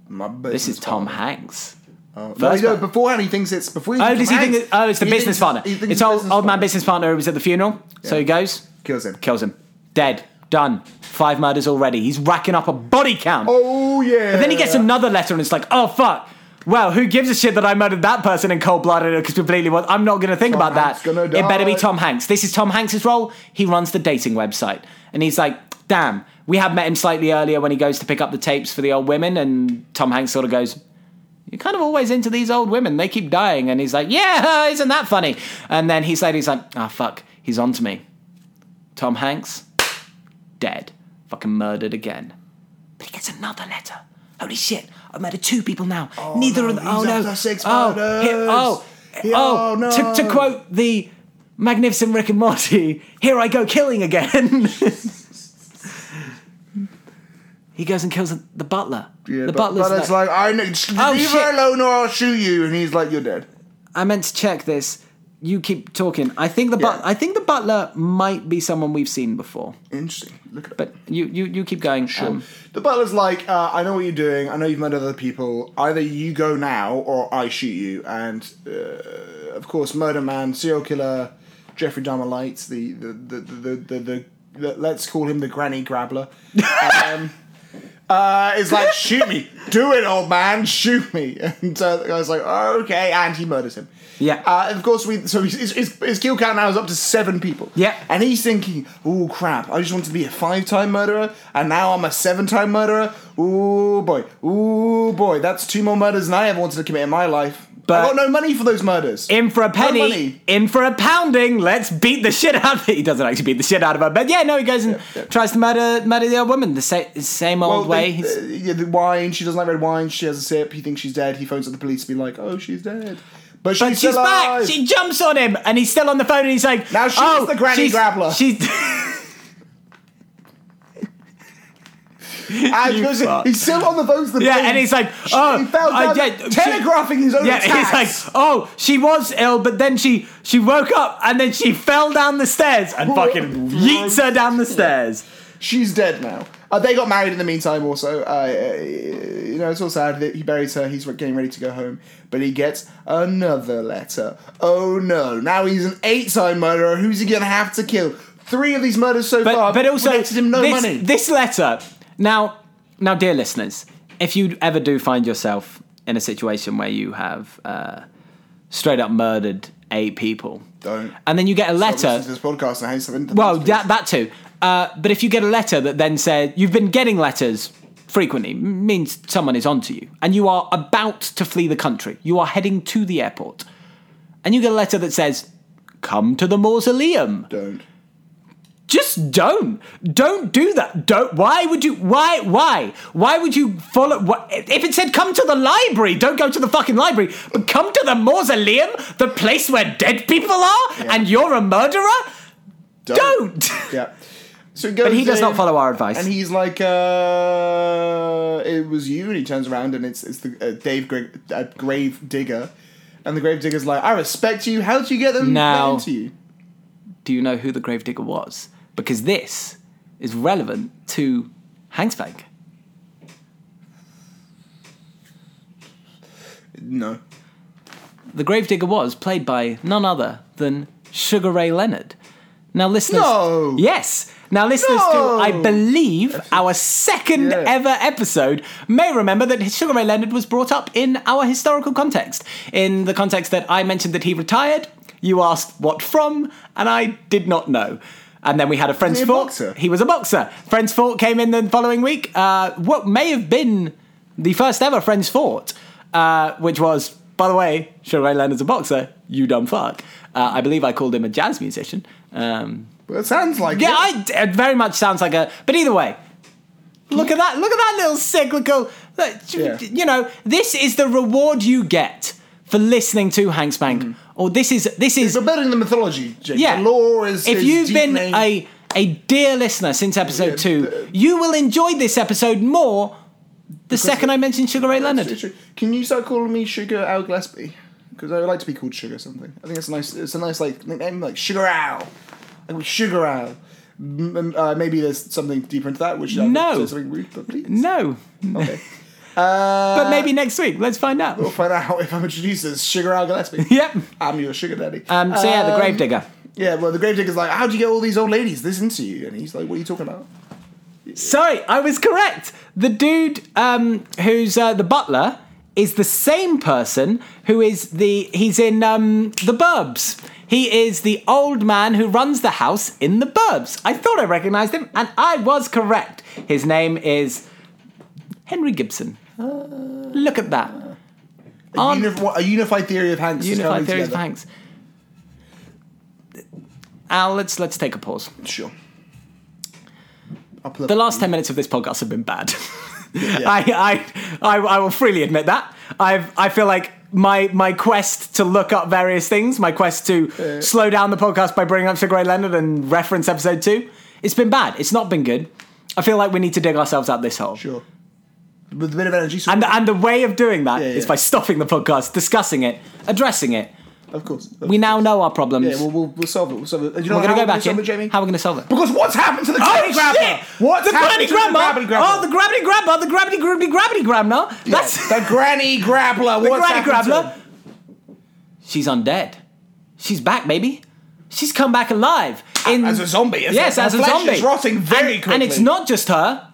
My this is Tom partner. Hanks. Oh, no, First no, one. beforehand he thinks it's before. He Oh, does he think? Oh, it's the he business thinks- partner. It's old, business old man partner. business partner who was at the funeral. So he goes, Kills him. kills him, dead, done. Five murders already. He's racking up a body count. Oh yeah. But then he gets another letter and it's like, oh fuck. Well, who gives a shit that I murdered that person in cold blood and it completely was? I'm not going to think Tom about Hanks that. It better be. Tom Hanks. This is Tom Hanks's role. He runs the dating website, and he's like, damn. We have met him slightly earlier when he goes to pick up the tapes for the old women, and Tom Hanks sort of goes, you're kind of always into these old women. They keep dying. And he's like, yeah, isn't that funny? And then he's like, he's like, ah, fuck, he's on to me. Tom Hanks, dead. Fucking murdered again. But he gets another letter. Holy shit, I've murdered two people now. Oh, Neither no, of them. Oh, no. six oh, here- oh, He- oh, oh, no. to, to quote the magnificent Rick and Morty, here I go killing again. he goes and kills the butler. Yeah, the but, butler's but it's like- like I know. Oh, leave shit. her alone or I'll shoot you. And he's like, you're dead. I meant to check this. You keep talking. I think the but Yeah. I think the butler might be someone we've seen before. Interesting. Look at. But you you, you keep going. Um, The butler's like, uh, I know what you're doing. I know you've murdered other people. Either you go now or I shoot you. And uh, of course, murder man, serial killer, Jeffrey Dahmer lights the the the the the, the, the, the let's call him the granny grabbler. Um, uh, is like, shoot me, do it, old man, shoot me. And uh, the guy's like, oh, okay, and he murders him. Yeah. Uh, of course, we so his, his, his kill count now is up to seven people. Yeah. And he's thinking, oh crap, I just want to be a five time murderer, and now I'm a seven time murderer. Ooh boy, ooh boy, that's two more murders than I ever wanted to commit in my life. But- I got no money for those murders. in for a No penny, money. in for a pounding. Let's beat the shit out of it. He doesn't actually beat the shit out of her, but yeah, no, he goes and tries to murder murder the old woman the sa- same old way. they- He's- uh, yeah, the wine. She doesn't like red wine. She has a sip. He thinks she's dead. He phones up the police to be like, "Oh, she's dead." But she's, But she's back. She jumps on him, and he's still on the phone, and he's like, Now she's oh, the granny she's- grappler." She's And You goes- fuck. he's still on the phone to the yeah, police. and he's like, oh, he fell uh, down, yeah, she- telegraphing his own yeah, attacks. he's like, oh, she was ill, but then she she woke up, and then she fell down the stairs and fucking yeets her down the stairs. She's dead now. Uh, they got married in the meantime. Also, uh, uh, you know, it's all sad that he buries her. He's getting ready to go home, but he gets another letter. Oh no! Now he's an eight-time murderer. Who's he gonna have to kill? Three of these murders so But far. but also netted him no this, money. this letter. Now now, dear listeners, if you ever do find yourself in a situation where you have uh, straight up murdered eight people, Don't. and then you get a letter. this podcast and hate Well, that, that too. Uh, but if you get a letter that then said you've been getting letters frequently, means someone is onto you, and you are about to flee the country. You are heading to the airport, and you get a letter that says, "Come to the mausoleum." don't. Just don't. Don't do that. Don't. Why would you? Why? Why? Why would you follow? What, if it said come to the library, don't go to the fucking library, but come to the mausoleum, the place where dead people are, and you're a murderer. Don't. Yeah. So he goes But he does in, not follow our advice. And he's like, uh, "It was you." And he turns around, and it's it's the uh, Dave Gra- uh, Grave Digger, and the Grave Digger's like, "I respect you. How did you get them Now- into you?" do you know who the Grave Digger was? Because this is relevant to Hanksbank. No. The Grave Digger was played by none other than Sugar Ray Leonard. Now, listeners. No. Yes. Now, listeners No. to, I believe, our second Yeah. ever episode may remember that Sugar Ray Leonard was brought up in our historical context. In the context that I mentioned that he retired, you asked what from, and I did not know. And then we had a Friends he a boxer? He was a boxer. Friends Fought came in the following week. Uh, what may have been the first ever Friends Fought, uh, which was, by the way, Sugar Ray Leonard's a boxer. You dumb fuck. Uh, I believe I called him a jazz musician. Um, Well, it sounds like yeah, it. I, it very much sounds like a. But either way, look at that! Look at that little cyclical. look, Yeah. You know, this is the reward you get for listening to Hanks Bank. Mm. Or this is this is We're building the mythology. Jake. yeah. The lore is. if is you've been a a dear listener since episode Yeah, two, the- you will enjoy this episode more. The second I mention Sugar Ray Leonard. Can you start calling me Sugar Al Gillespie? Because I would like to be called Sugar something. I think it's a nice. It's a nice like nickname, like Sugar Al. Sugar Al. M- m- uh, maybe there's something deeper into that, which No. say something rude, but please. No, Okay. Uh, but maybe next week. Let's find out. we'll find out if I'm introduced as Sugar Al Gillespie. Yep. I'm your sugar daddy. Um, so yeah, the Um, Gravedigger. Yeah, well, the gravedigger's like, "How'd you get all these old ladies this into you?" And he's like, "What are you talking about?" Sorry, I was correct. The dude um, who's uh, the butler is the same person who is the he's in um, the Burbs. He is the old man who runs the house in the Burbs. I thought I recognized him, and I was correct. His name is Henry Gibson. Look at that. A, unif- a unified theory of Hanks. is Unified coming theories of together. Hanks. Al, let's let's take a pause. Sure. I'll pull up- The last ten minutes of this podcast have been bad. I, I, I, I will freely admit that. I've, I feel like my my quest to look up various things, my quest to slow down the podcast by bringing up Sugar Ray Leonard and reference episode two, it's been bad. It's not been good. I feel like we need to dig ourselves out this hole. Sure. With a bit of energy. So And, and the way of doing that is Yeah, yeah. by stopping the podcast, discussing it, addressing it. Of course. We now know our problems. Yeah, we'll, we'll, we'll solve it. We'll solve it. You know we're going to go back in. it, Jamie? How are we going to solve it? Because what's happened to the granny grabber? What's the granny the grabber? Oh, the gravity grabber, the gravity gravity gravity grabber. That's the granny grappler. the What's granny grabbler. She's undead. She's back, baby. She's come back alive. In, As a zombie, as yes, as a flesh zombie. is rotting very and, And it's not just her.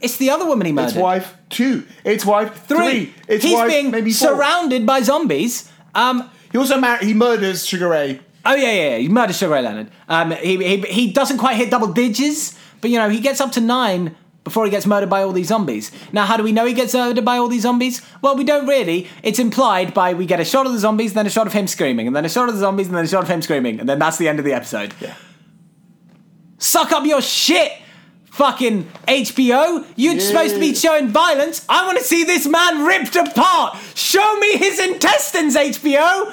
It's the other woman he murdered. It's wife two. It's wife three. Three. It's He's wife being maybe four. surrounded by zombies. Um, He also mar- he murders Sugar Ray. oh yeah, yeah, yeah. He murders Sugar Ray Leonard. Um, he, he he doesn't quite hit double digits, but you know he gets up to nine before he gets murdered by all these zombies. Now, how do we know he gets murdered by all these zombies? Well, we don't really. It's implied by we get a shot of the zombies, then a shot of him screaming, and then a shot of the zombies, and then a shot of him screaming, and then that's the end of the episode. Yeah. Suck up your shit, fucking HBO. You're supposed to be showing violence. I want to see this man ripped apart. Show me his intestines, HBO.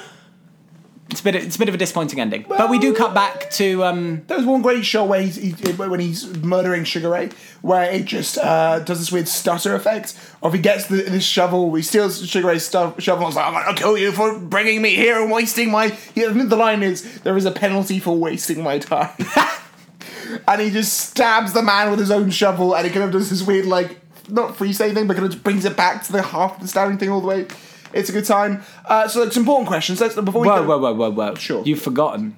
It's a bit. It's a bit of a disappointing ending, but we do cut back to. Um, There was one great shot where he's he, when he's murdering Sugar Ray, where it just uh, does this weird stutter effect. Or if he gets the, this shovel, he steals Sugar Ray's stuff, shovel. And like, "I'm gonna kill you for bringing me here and wasting my." Yeah, the line is, "There is a penalty for wasting my time." and he just stabs the man with his own shovel, and he kind of does this weird like not freestyle thing, but kind of brings it back to the half of the stabbing thing all the way. It's a good time. Uh, so, some important questions. Let's before we whoa, go. whoa, whoa, whoa, whoa! Sure. You've forgotten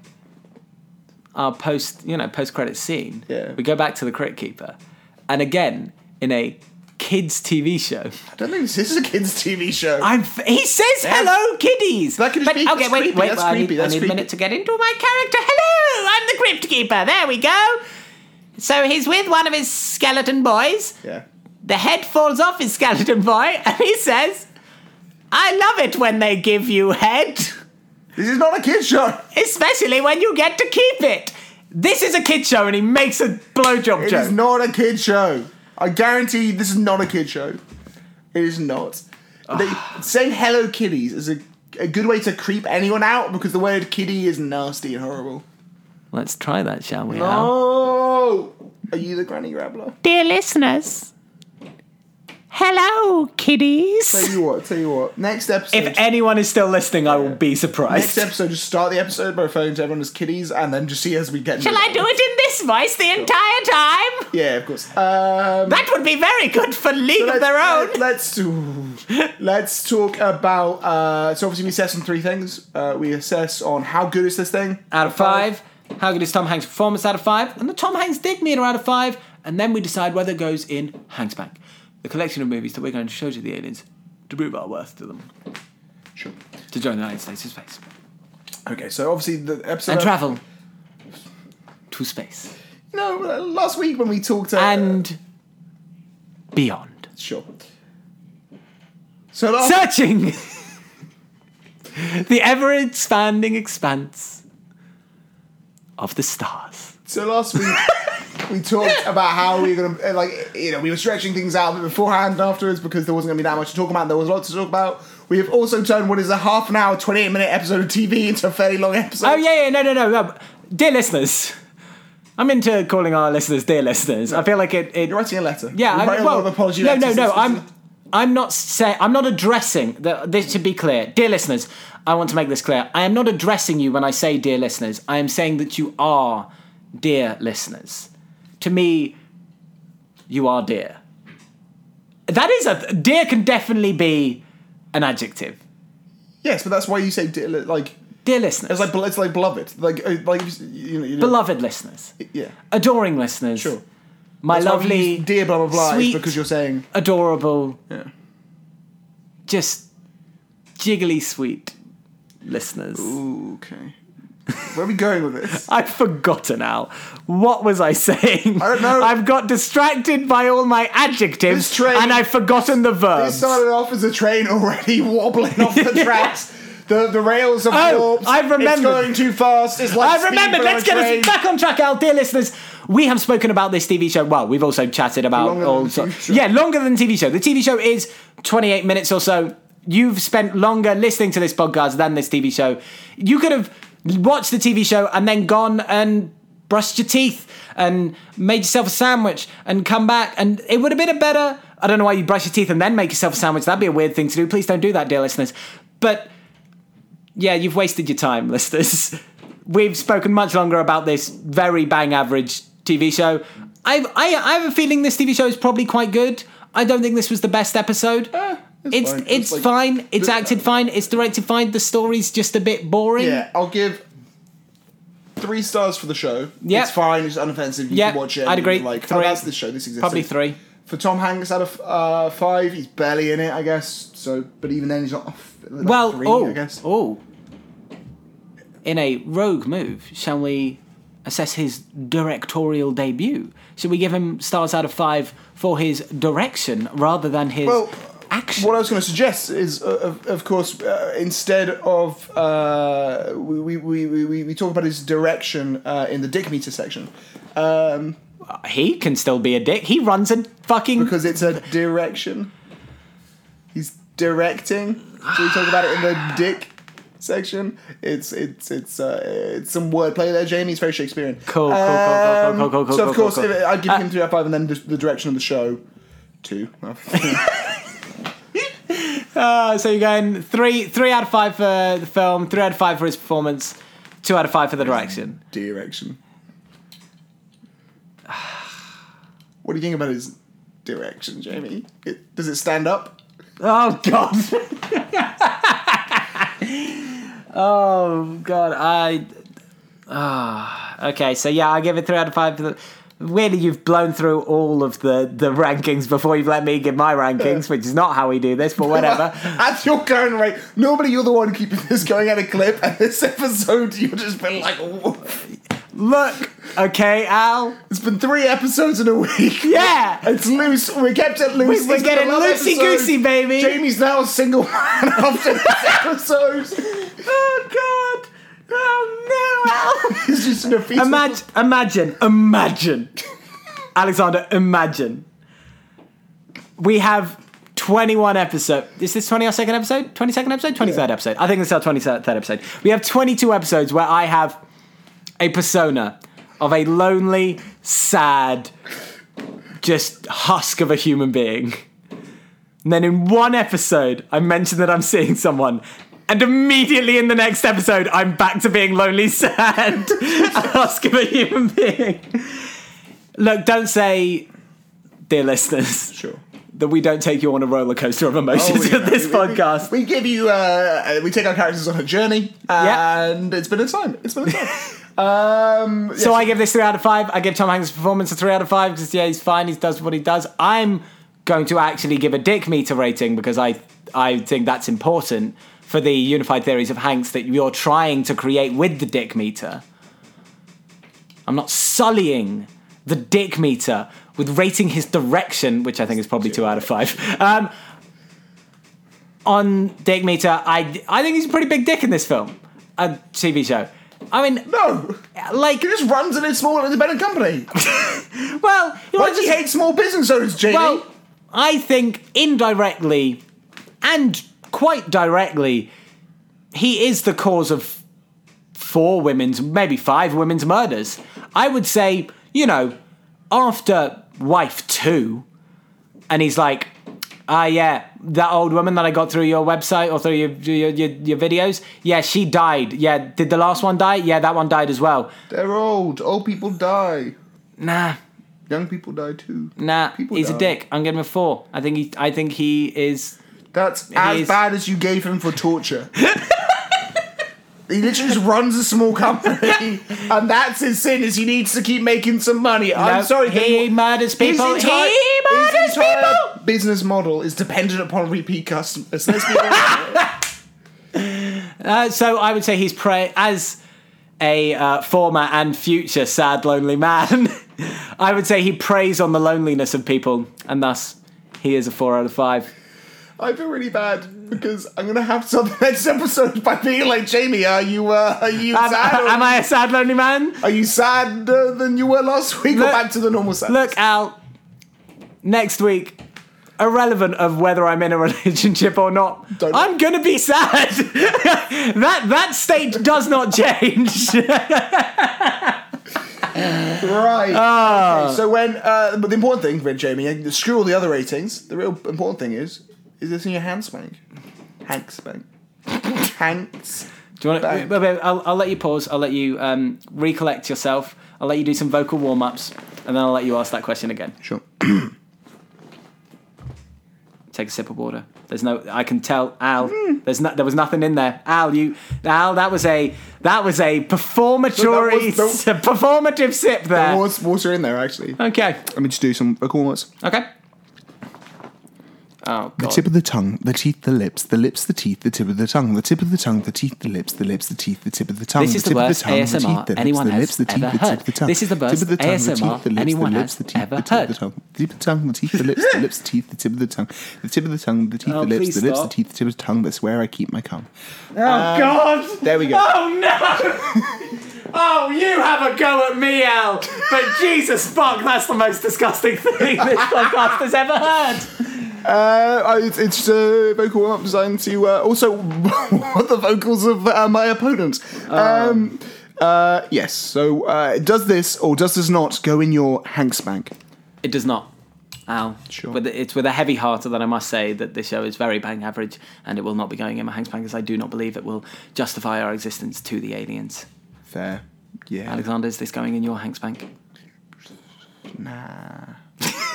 our post. You know, post credit scene. Yeah. We go back to the Crypt Keeper, and again in a kids TV show. I don't think this is a kids' TV show. I'm. F- he says hello, kiddies. That could just But- be- okay. Wait, creepy, wait. that's I need, that's I need creepy. a minute to get into my character. Hello, I'm the Crypt Keeper. There we go. So he's with one of his skeleton boys. yeah. The head falls off his skeleton boy, and he says, "I love it when they give you head." This is not a kid show. especially when you get to keep it. This is a kid show, and he makes a blowjob It joke. is not a kid show. I guarantee this is not a kid show. It is not. They, ah. saying hello kitties is a, a good way to creep anyone out because the word kitty is nasty and horrible. Let's try that, shall we? Al? Oh, are you the granny grabbler? Dear listeners, hello, kiddies. Tell you what, tell you what. Next episode. If anyone is still listening, I will be surprised. next episode, just start the episode by referring to everyone as kiddies and then just see as we get. Shall I do it in this voice the entire time? Yeah, of course. Um, That would be very good for League of Their Own. let- Let's do. Let's talk about. Uh, so obviously we assess on three things. Uh, we assess on how good is this thing Out of five, how good is Tom Hanks' performance out of five? And the Tom Hanks dig meter out of five, and then we decide whether it goes in Hanks Bank, the collection of movies that we're going to show to the aliens to prove our worth to them, Sure. to join the United States in space. Okay, so obviously the episode. and travel to space No, last week when we talked. Uh, and beyond. sure. So last, Searching the ever expanding expanse of the stars. So last week we talked about how we were gonna uh, like you know we were stretching things out a bit beforehand and afterwards because there wasn't gonna be that much to talk about. There was a lot to talk about. We have also turned what is a half an hour, twenty eight minute episode of TV into a fairly long episode. Oh yeah, yeah, no, no, no, no. Dear listeners, I'm into calling our listeners dear listeners. I feel like it. it You're writing a letter. yeah, You're I, writing a lot well, of apology no, no, no. I'm. I'm not say I'm not addressing the, this to be clear, dear listeners. I want to make this clear. I am not addressing you when I say dear listeners. I am saying that you are dear listeners. To me, you are dear. That is a dear can definitely be an adjective. Yes, but that's why you say di- like Dear listeners, it's like it's like beloved, like uh, like you know, you know beloved listeners, yeah. adoring listeners, Sure. my That's lovely, dear blah blah blah is sweet, because you're saying adorable, yeah. just jiggly sweet listeners. Ooh, okay. Where are we going with this? I've forgotten Al. What was I saying? I don't know. I've got distracted by all my adjectives This train- and I've forgotten the It verbs. started off as a train already wobbling off the tracks. The the rails have Oh, warped. I've It's remembered. going too fast. It's like I've speed remembered. a Let's get train. us back on track, Al. Dear listeners, we have spoken about this TV show. Well, we've also chatted about Longer than all the so- TV show. Yeah, longer than the TV show. The TV show is 28 minutes or so. You've spent longer listening to this podcast than this TV show. You could have watched the TV show and then gone and brushed your teeth and made yourself a sandwich and come back and it would have been a better I don't know why you brush your teeth and then make yourself a sandwich. That'd be a weird thing to do. Please don't do that, dear listeners. But yeah, you've wasted your time, listeners. We've spoken much longer about this very bang average TV show. I, I, I have a feeling this TV show is probably quite good. I don't think this was the best episode. Eh, it's fine. it's like- fine. It's acted fine. It's directed fine. The story's just a bit boring. Yeah, I'll give three stars for the show. Yeah, It's fine. It's unoffensive. You Yeah, can watch it. I'd agree. Like, Three. oh, that's the show. This exists. Probably three. For Tom Hanks out of uh, five, he's barely in it, I guess. So, but even then, he's not. Off, like Well, three, oh, I guess. oh. In a rogue move, shall we assess his directorial debut? Should we give him stars out of five for his direction rather than his Well, action? What I was going to suggest is, uh, of, of course, uh, instead of uh, we, we, we, we, we talk about his direction uh, in the dick meter section. Um, he can still be a dick. He runs a fucking. because it's a direction. He's directing. So we talk about it in the dick section. It's it's it's uh, it's some wordplay there, Jamie. It's very Shakespearean. Cool, cool, cool, cool, cool, cool, cool, So cool, of course, cool, cool. I'd give Uh, him three out of five, and then the, the direction of the show, two. Uh, so you're going three three out of five for the film, three out of five for his performance, two out of five for the direction. direction. What do you think about his direction, Jamie? It, does it stand up? Oh god. oh god, I. Ah, okay, so yeah, I give it three out of five. For the... Weirdly, you've blown through all of the, the rankings before you've let me give my rankings, which is not how we do this, but whatever. At your current rate, normally you're the one keeping this going at a clip, and this episode you've just been like, "Woof." Look, okay, Al. it's been three episodes in a week. Yeah. It's loose. We kept it loose. We- we're getting loosey-goosey, baby. Jamie's now a single man after this episode. Oh god. Oh no. He's just in a fetal. Imagine, imagine, imagine, Alexander, imagine. We have 21 episodes. Is this 20 our second episode? 22nd episode? 23rd episode? I think this is our 23rd episode. We have 22 episodes where I have a persona of a lonely, sad, just husk of a human being. And then in one episode, I mention that I'm seeing someone. And immediately in the next episode, I'm back to being lonely, sad, of a human being. Look, don't say, dear listeners, Sure. that we don't take you on a roller coaster of emotions Oh, we- with this we- we- podcast. We, give you, uh, we take our characters on a journey, Yeah. and it's been a time. It's been a time. um, So I give this three out of five. I give Tom Hanks' performance a three out of five because yeah, he's fine. He does what he does. I'm going to actually give a dick meter rating because I I think that's important for the unified theories of Hanks that you're trying to create with the dick meter. I'm not sullying the dick meter with rating his direction, which I think is probably two out of five. Um, on dick meter, I I think he's a pretty big dick in this film, a TV show. I mean, no, like, he just runs in a small independent company. well, you Why know, does he hate small business owners, Jamie? Well, I think indirectly and quite directly, he is the cause of four women's, maybe five women's murders. I would say, you know, after wife two, and he's like, ah, yeah, that old woman that I got through your website or through your, your, your, your videos, yeah, she died. Yeah, did the last one die? Yeah, that one died as well. They're old. Old people die. Nah, Young people die too. nah, People he's die. a dick. I'm giving him a four. I think he, I think he is That's as is- bad as you gave him for torture. he literally just runs a small company, and that's his sin. Is he needs to keep making some money. I'm No, sorry, he but murders people. His entire, he murders his entire people. business model is dependent upon repeat customers. Let's be honest. Uh, so I would say he's prey as a uh, former and future sad, lonely man. I would say he preys on the loneliness of people, and thus he is a four out of five. I feel really bad because I'm gonna have to the next episode by being like, Jamie, are you uh, are you Am, sad? or- am I a sad, lonely man? Are you sadder than you were last week, Look- or back to the normal sad? Look, Al. Next week, irrelevant of whether I'm in a relationship or not, Don't- I'm gonna be sad. that that state does not change. Right. Ah. Okay, so when, uh, but the important thing, Jamie, uh, screw all the other ratings. The real important thing is, is this in your hand spank? Hank spank. Hanks. Do you want to? Wait, wait, I'll, I'll let you pause. I'll let you um, recollect yourself. I'll let you do some vocal warm ups, and then I'll let you ask that question again. Sure. Take a sip of water. There's no. I can tell, Al. There's no. There was nothing in there. Al, you. Al, that was a. That was a performatory, That was- that- performative sip there. There was water in there, actually. Okay. Let me just do some vocal warm-ups. Okay. Oh The tip of the tongue, the teeth, the lips, the lips, the teeth, the tip of the tongue, the tip of the tongue, the teeth, the lips, the lips, the teeth, the tip of the tongue. This is the worst the tongue, ASMR the teeth, the anyone has lips, the teeth, ever heard. of the tongue. This is the Tip worst of the tongue, the teeth, ASMR the lips, anyone the lips, the teeth, ever the tip of heard. the tongue. The tip of the tongue, the teeth, the lips, the lips, the teeth, the tip of the tongue, the tip of the tongue, the teeth, Oh, the lips, the lips, the teeth, the tip of the tongue. That's where I keep my cum. Oh god. There we go. Oh no. Oh, you have a go at me, Al. But Jesus fuck, that's the most disgusting thing this podcast has ever heard. Uh, it's it's uh, vocal warm up designed to uh, also the vocals of uh, my opponent. Um, uh, yes. So uh, does this or does this not go in your Hanks bank? It does not. Al. Sure. With, it's with a heavy heart that I must say that this show is very bang average and it will not be going in my Hanks Bank as I do not believe it will justify our existence to the aliens. Fair. Yeah. Alexander, is this going in your Hanks Bank? Nah.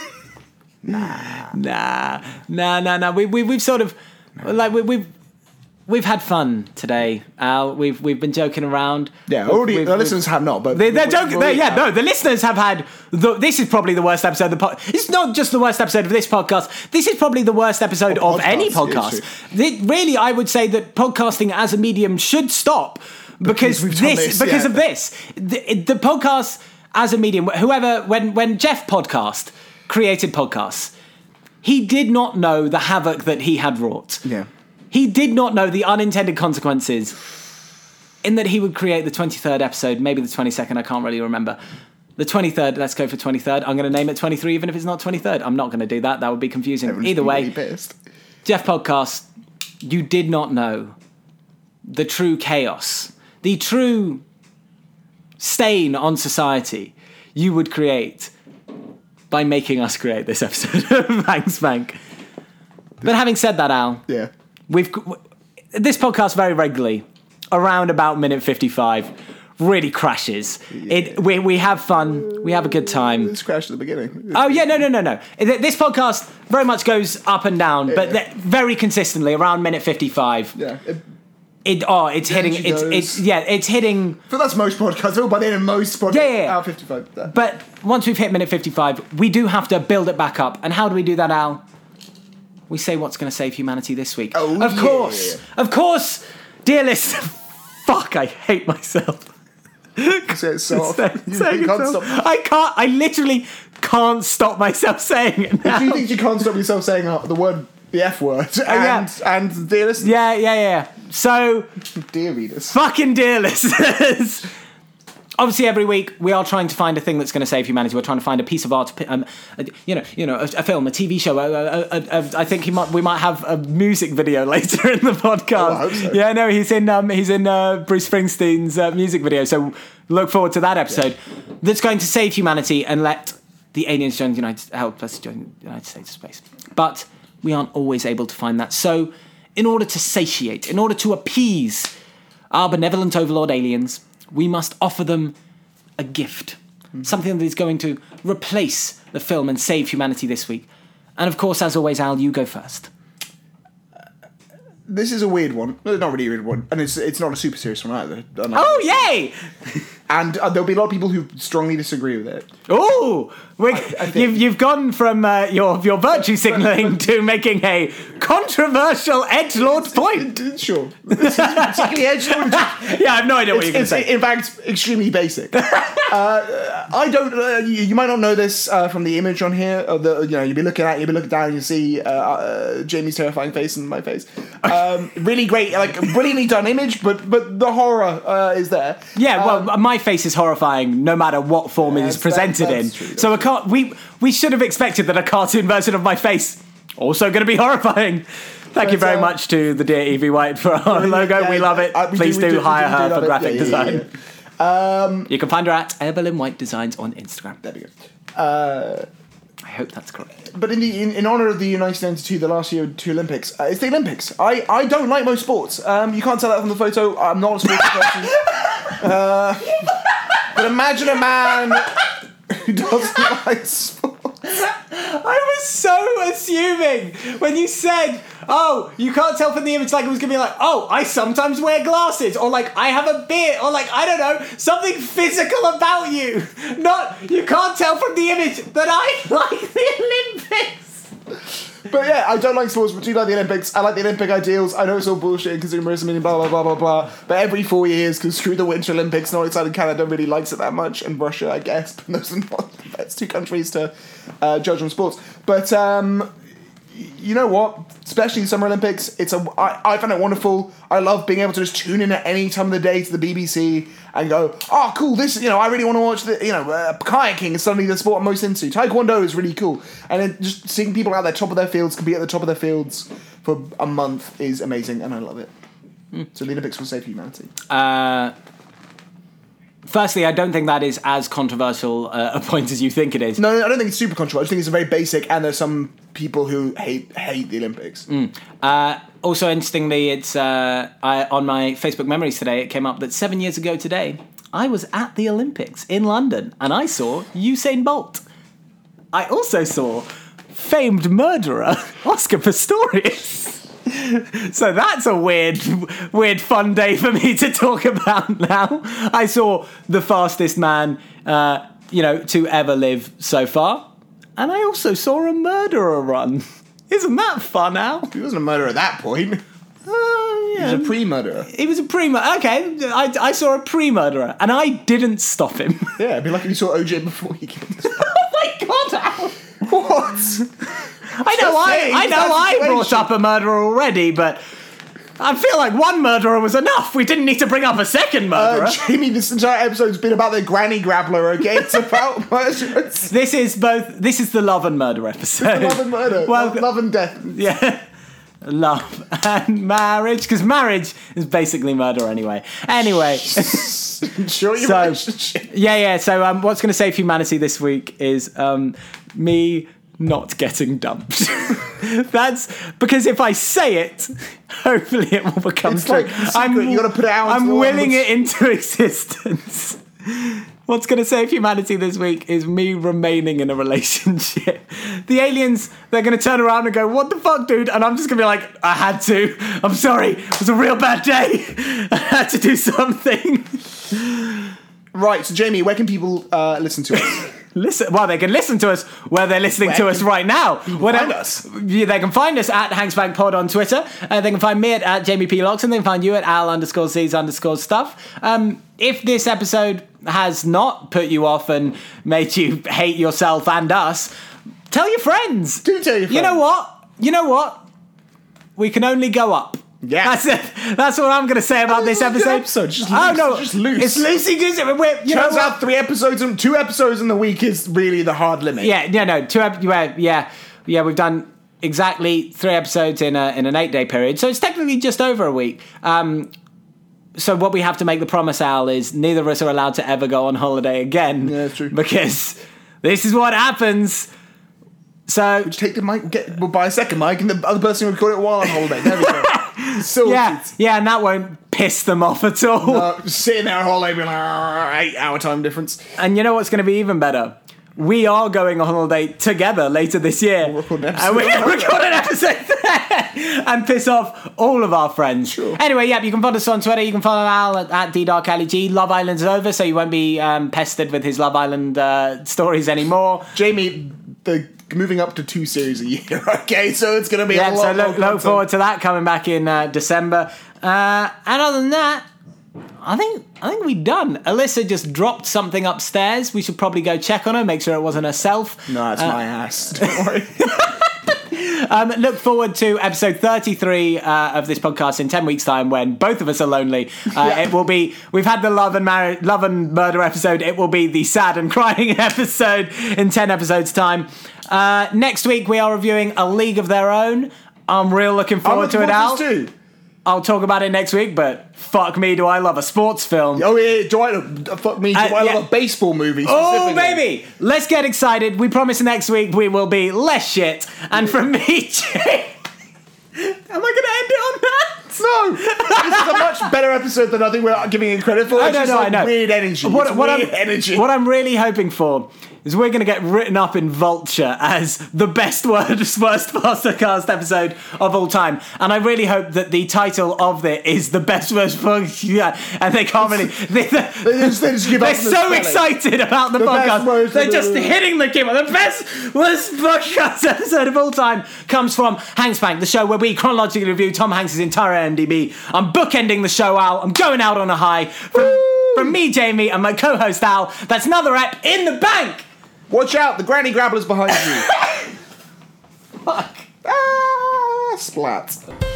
Nah, nah, nah, nah. Nah. We, we, we've sort of, like, we, we've, we've had fun today, Al. We've, we've been joking around. Yeah. Already, we've- the we've- listeners have not, but They, they're we- joking. they- yeah, no, the listeners have had. The, this is probably the worst episode of the. It's not just the worst episode of this podcast. This is probably the worst episode Of of any podcast. The- really, I would say that podcasting as a medium should stop because, Because this, this, because yeah. of this. The, the podcast as a medium, whoever, when when Jeff podcast created podcasts, he did not know the havoc that he had wrought. Yeah. He did not know the unintended consequences in that he would create the 23rd episode, maybe the 22nd, I can't really remember. The 23rd, let's go for 23rd. I'm going to name it 23, even if it's not 23rd. I'm not going to do that. That would be confusing. Everyone's Either way, really. Jeff Podcast, you did not know the true chaos, the true stain on society you would create by making us create this episode of Banks Bank. But having said that, Al, Yeah. we've this podcast very regularly around about minute 55 really crashes it we, we have fun we have a good time It's crashed at the beginning. oh yeah no no no no Th- this podcast very much goes up and down but Yeah. th- very consistently around minute 55 Yeah. It, it oh it's hitting it's it's yeah it's hitting but that's most podcasts. Oh, by the end of most podcasts. Yeah, yeah, yeah. 55. That- but once we've hit minute 55 we do have to build it back up and how do we do that al we say what's going to save humanity this week Oh, of yeah. course of course dear listener fuck i hate myself Say it so often. You, you can't stop. I can't. I literally can't stop myself saying it now. Do you think you can't stop yourself saying uh, the word, the F word, and, yeah. and dear listeners, Yeah, yeah, yeah. So, dear readers? fucking dear listeners. Obviously, every week we are trying to find a thing that's going to save humanity. We're trying to find a piece of art, um, a- you know, you know, a, a film, a TV show. A, I think he might, we might have a music video later in the podcast. Oh, so. Yeah, no, he's in, um, he's in uh, Bruce Springsteen's uh, music video. So look forward to that episode. That's going to save humanity and let the aliens join the United, help us join the United States of space. But we aren't always able to find that. So, in order to satiate, in order to appease our benevolent overlord aliens, we must offer them a gift. Something that is going to replace the film and save humanity this week. And of course, as always, Al, you go first. This is a weird one. No, not really a weird one, and it's it's not a super serious one either. Oh, yay! And uh, there'll be a lot of people who strongly disagree with it. Oh, think- you've you've gone from uh, your your virtue signaling to making a controversial edge lord point. Sure, This is particularly. Yeah, I have no idea what you're going to say. in fact extremely basic. uh, I don't. Uh, you, you might not know this uh, from the image on here. Or the you know you'll be looking at you'll be looking down and you see uh, uh, Jamie's terrifying face and my face. Um, really great, like brilliantly done image, but but the horror uh, is there. Yeah, well, my face is horrifying no matter what form it is presented that- in. true, so a car- we we should have expected that a cartoon version of my face also going to be horrifying. Thank you very uh, much to the dear Evie White for our logo. Yeah, we love it. uh, we Please we do, we hire we her for it. graphic Yeah, yeah, design. yeah, yeah. You can find her at Evelyn White Designs on Instagram. There we go. Uh, I hope that's correct. But in, the, in in honor of the United 92, the last year two Olympics, uh, it's the Olympics. I, I don't like most sports. Um, you can't tell that from the photo. I'm not a sports person. Uh, but imagine a man who doesn't like sports. I was so assuming when you said, "Oh, you can't tell from the image," like it was gonna be like, "Oh, I sometimes wear glasses," or like I have a beard, or like I don't know, something physical about you. Not you can't tell from the image that I like the Olympics. But yeah, I don't like sports, but do like the Olympics. I like the Olympic ideals. I know it's all bullshit, consumerism, and blah blah blah blah blah. But every four years, because screw the Winter Olympics, not excited. Canada really likes it that much, and Russia, I guess. But those are not the best two countries to uh, judge on sports. But um, you know what? Especially the Summer Olympics, it's a. I, I find it wonderful. I love being able to just tune in at any time of the day to the BBC and go, oh, cool. This, you know, I really want to watch the, you know, uh, kayaking is suddenly the sport I'm most into. Taekwondo is really cool, and then just seeing people out there top of their fields compete at the top of their fields for a month is amazing, and I love it. So the Olympics will save humanity. Uh, firstly, I don't think that is as controversial uh, a point as you think it is. No, no, I don't think it's super controversial. I think it's a very basic, and there's some people who hate hate the Olympics. Uh, also, interestingly, it's uh, I, on my Facebook memories today. It came up that seven years ago today, I was at the Olympics in London, and I saw Usain Bolt. I also saw famed murderer Oscar Pistorius. So that's a weird, weird fun day for me to talk about now. I saw the fastest man, uh, you know, to ever live so far, and I also saw a murderer run. Isn't that fun, Al? He wasn't a murderer at that point. Uh, He was a pre-murderer. He was a pre murderer. Okay, I, I saw a pre murderer and I didn't stop him. Yeah, it'd be like if you saw OJ before he killed oh my god, Al! what? I know I, saying, I know I brought situation. up a murderer already, but I feel like one murderer was enough. We didn't need to bring up a second murderer. Uh, Jamie, this entire episode's been about the granny grappler, okay? It's about murderers. this is both. This is the love and murder episode. Love and murder. Well, love, love and death. yeah. Love and marriage, because marriage is basically murder anyway. Anyway, Sure, your So- relationship. Yeah, yeah. So, um, what's going to save humanity this week is um, me not getting dumped. That's because if I say it, hopefully it will become It's true. like secret, you gotta put it out I'm willing it into existence. What's going to save humanity this week is me remaining in a relationship. The aliens, they're going to turn around and go, What the fuck, dude? And I'm just going to be like, I had to. I'm sorry. It was a real bad day. I had to do something. Right, so Jamie, where can people uh, listen to us? Listen, well, they can listen to us where they're listening to us right now. Whatever- find us? Yeah, they can find us at Hanksbank Pod on Twitter. Uh, they can find me at, at Jamie P. Locks, and they can find you at Al underscore C's underscore stuff. Um, if this episode has not put you off and made you hate yourself and us, tell your friends. Do tell your friends. You know what? You know what? We can only go up. Yeah. That's it. That's what I'm going to say about this this is a good episode. episode, just oh loose, no, just loose. It's loosey goosey. You know Turns what? out three episodes, and two episodes in the week is really the hard limit. Yeah, yeah, no, two, ep- yeah, yeah, yeah. We've done exactly three episodes in a in an eight day period, so it's technically just over a week. Um, so what we have to make the promise, Al, is neither of us are allowed to ever go on holiday again. Yeah, that's true. Because this is what happens. So Just take the mic, get, we'll buy a second mic, and the other person will record it while on holiday. There we go. Sorted. yeah, yeah, and that won't piss them off at all. Just sitting there on holiday, being like, "Ah, eight hour time difference. And you know what's going to be even better? We are going on holiday together later this year. We'll record an And we're going to record an episode there and piss off all of our friends. Sure. Anyway, yeah, you can follow us on Twitter. You can follow Al at, at DDarkAliG. Love Island's over, so you won't be um, pestered with his Love Island uh, stories anymore. Jamie, the moving up to two series a year, okay? So it's going to be Yeah, a so lot look, look forward to that coming back in uh, December. Uh, and other than that, I think I think we're done. Alyssa just dropped something upstairs. We should probably go check on her, make sure it wasn't herself. No, it's Uh, my ass. Don't worry. Um, look forward to episode 33 uh, of this podcast in 10 weeks' time when both of us are lonely. Uh, It will be, we've had the love and, mar- love and murder episode. It will be the sad and crying episode in 10 episodes' time. Uh, next week, we are reviewing A League of Their Own. I'm real looking I'm forward to it, Al. forward to this too. I'll talk about it next week, but fuck me, do I love a sports film. Oh yeah, do I fuck me? Do Uh, I yeah. love a baseball movie? Oh, baby! Let's get excited. We promise next week we will be less shit. And from me, Jay. Am I going to end it on that? No, this is a much better episode than I think we're giving it credit for. I It's know, no, like I know. Weird energy. What, It's what weird I'm, energy. what I'm really hoping for is we're going to get written up in Vulture as the best worst, worst Mastercast episode of all time. And I really hope that the title of it is the best worst podcast. Yeah, and they can't really. They, They just, they just give They're up on the so excited about the, The podcast. They're just hitting the keyboard. The best worst podcast episode of all time comes from Hanksbank, the show where we chronologically review Tom Hanks' entire IMDb. I'm bookending the show out. I'm going out on a high. From, from me, Jamie, and my co-host Al. That's another ep in the bank. Watch out, the granny grabbler's behind you. Fuck. Ah, splat.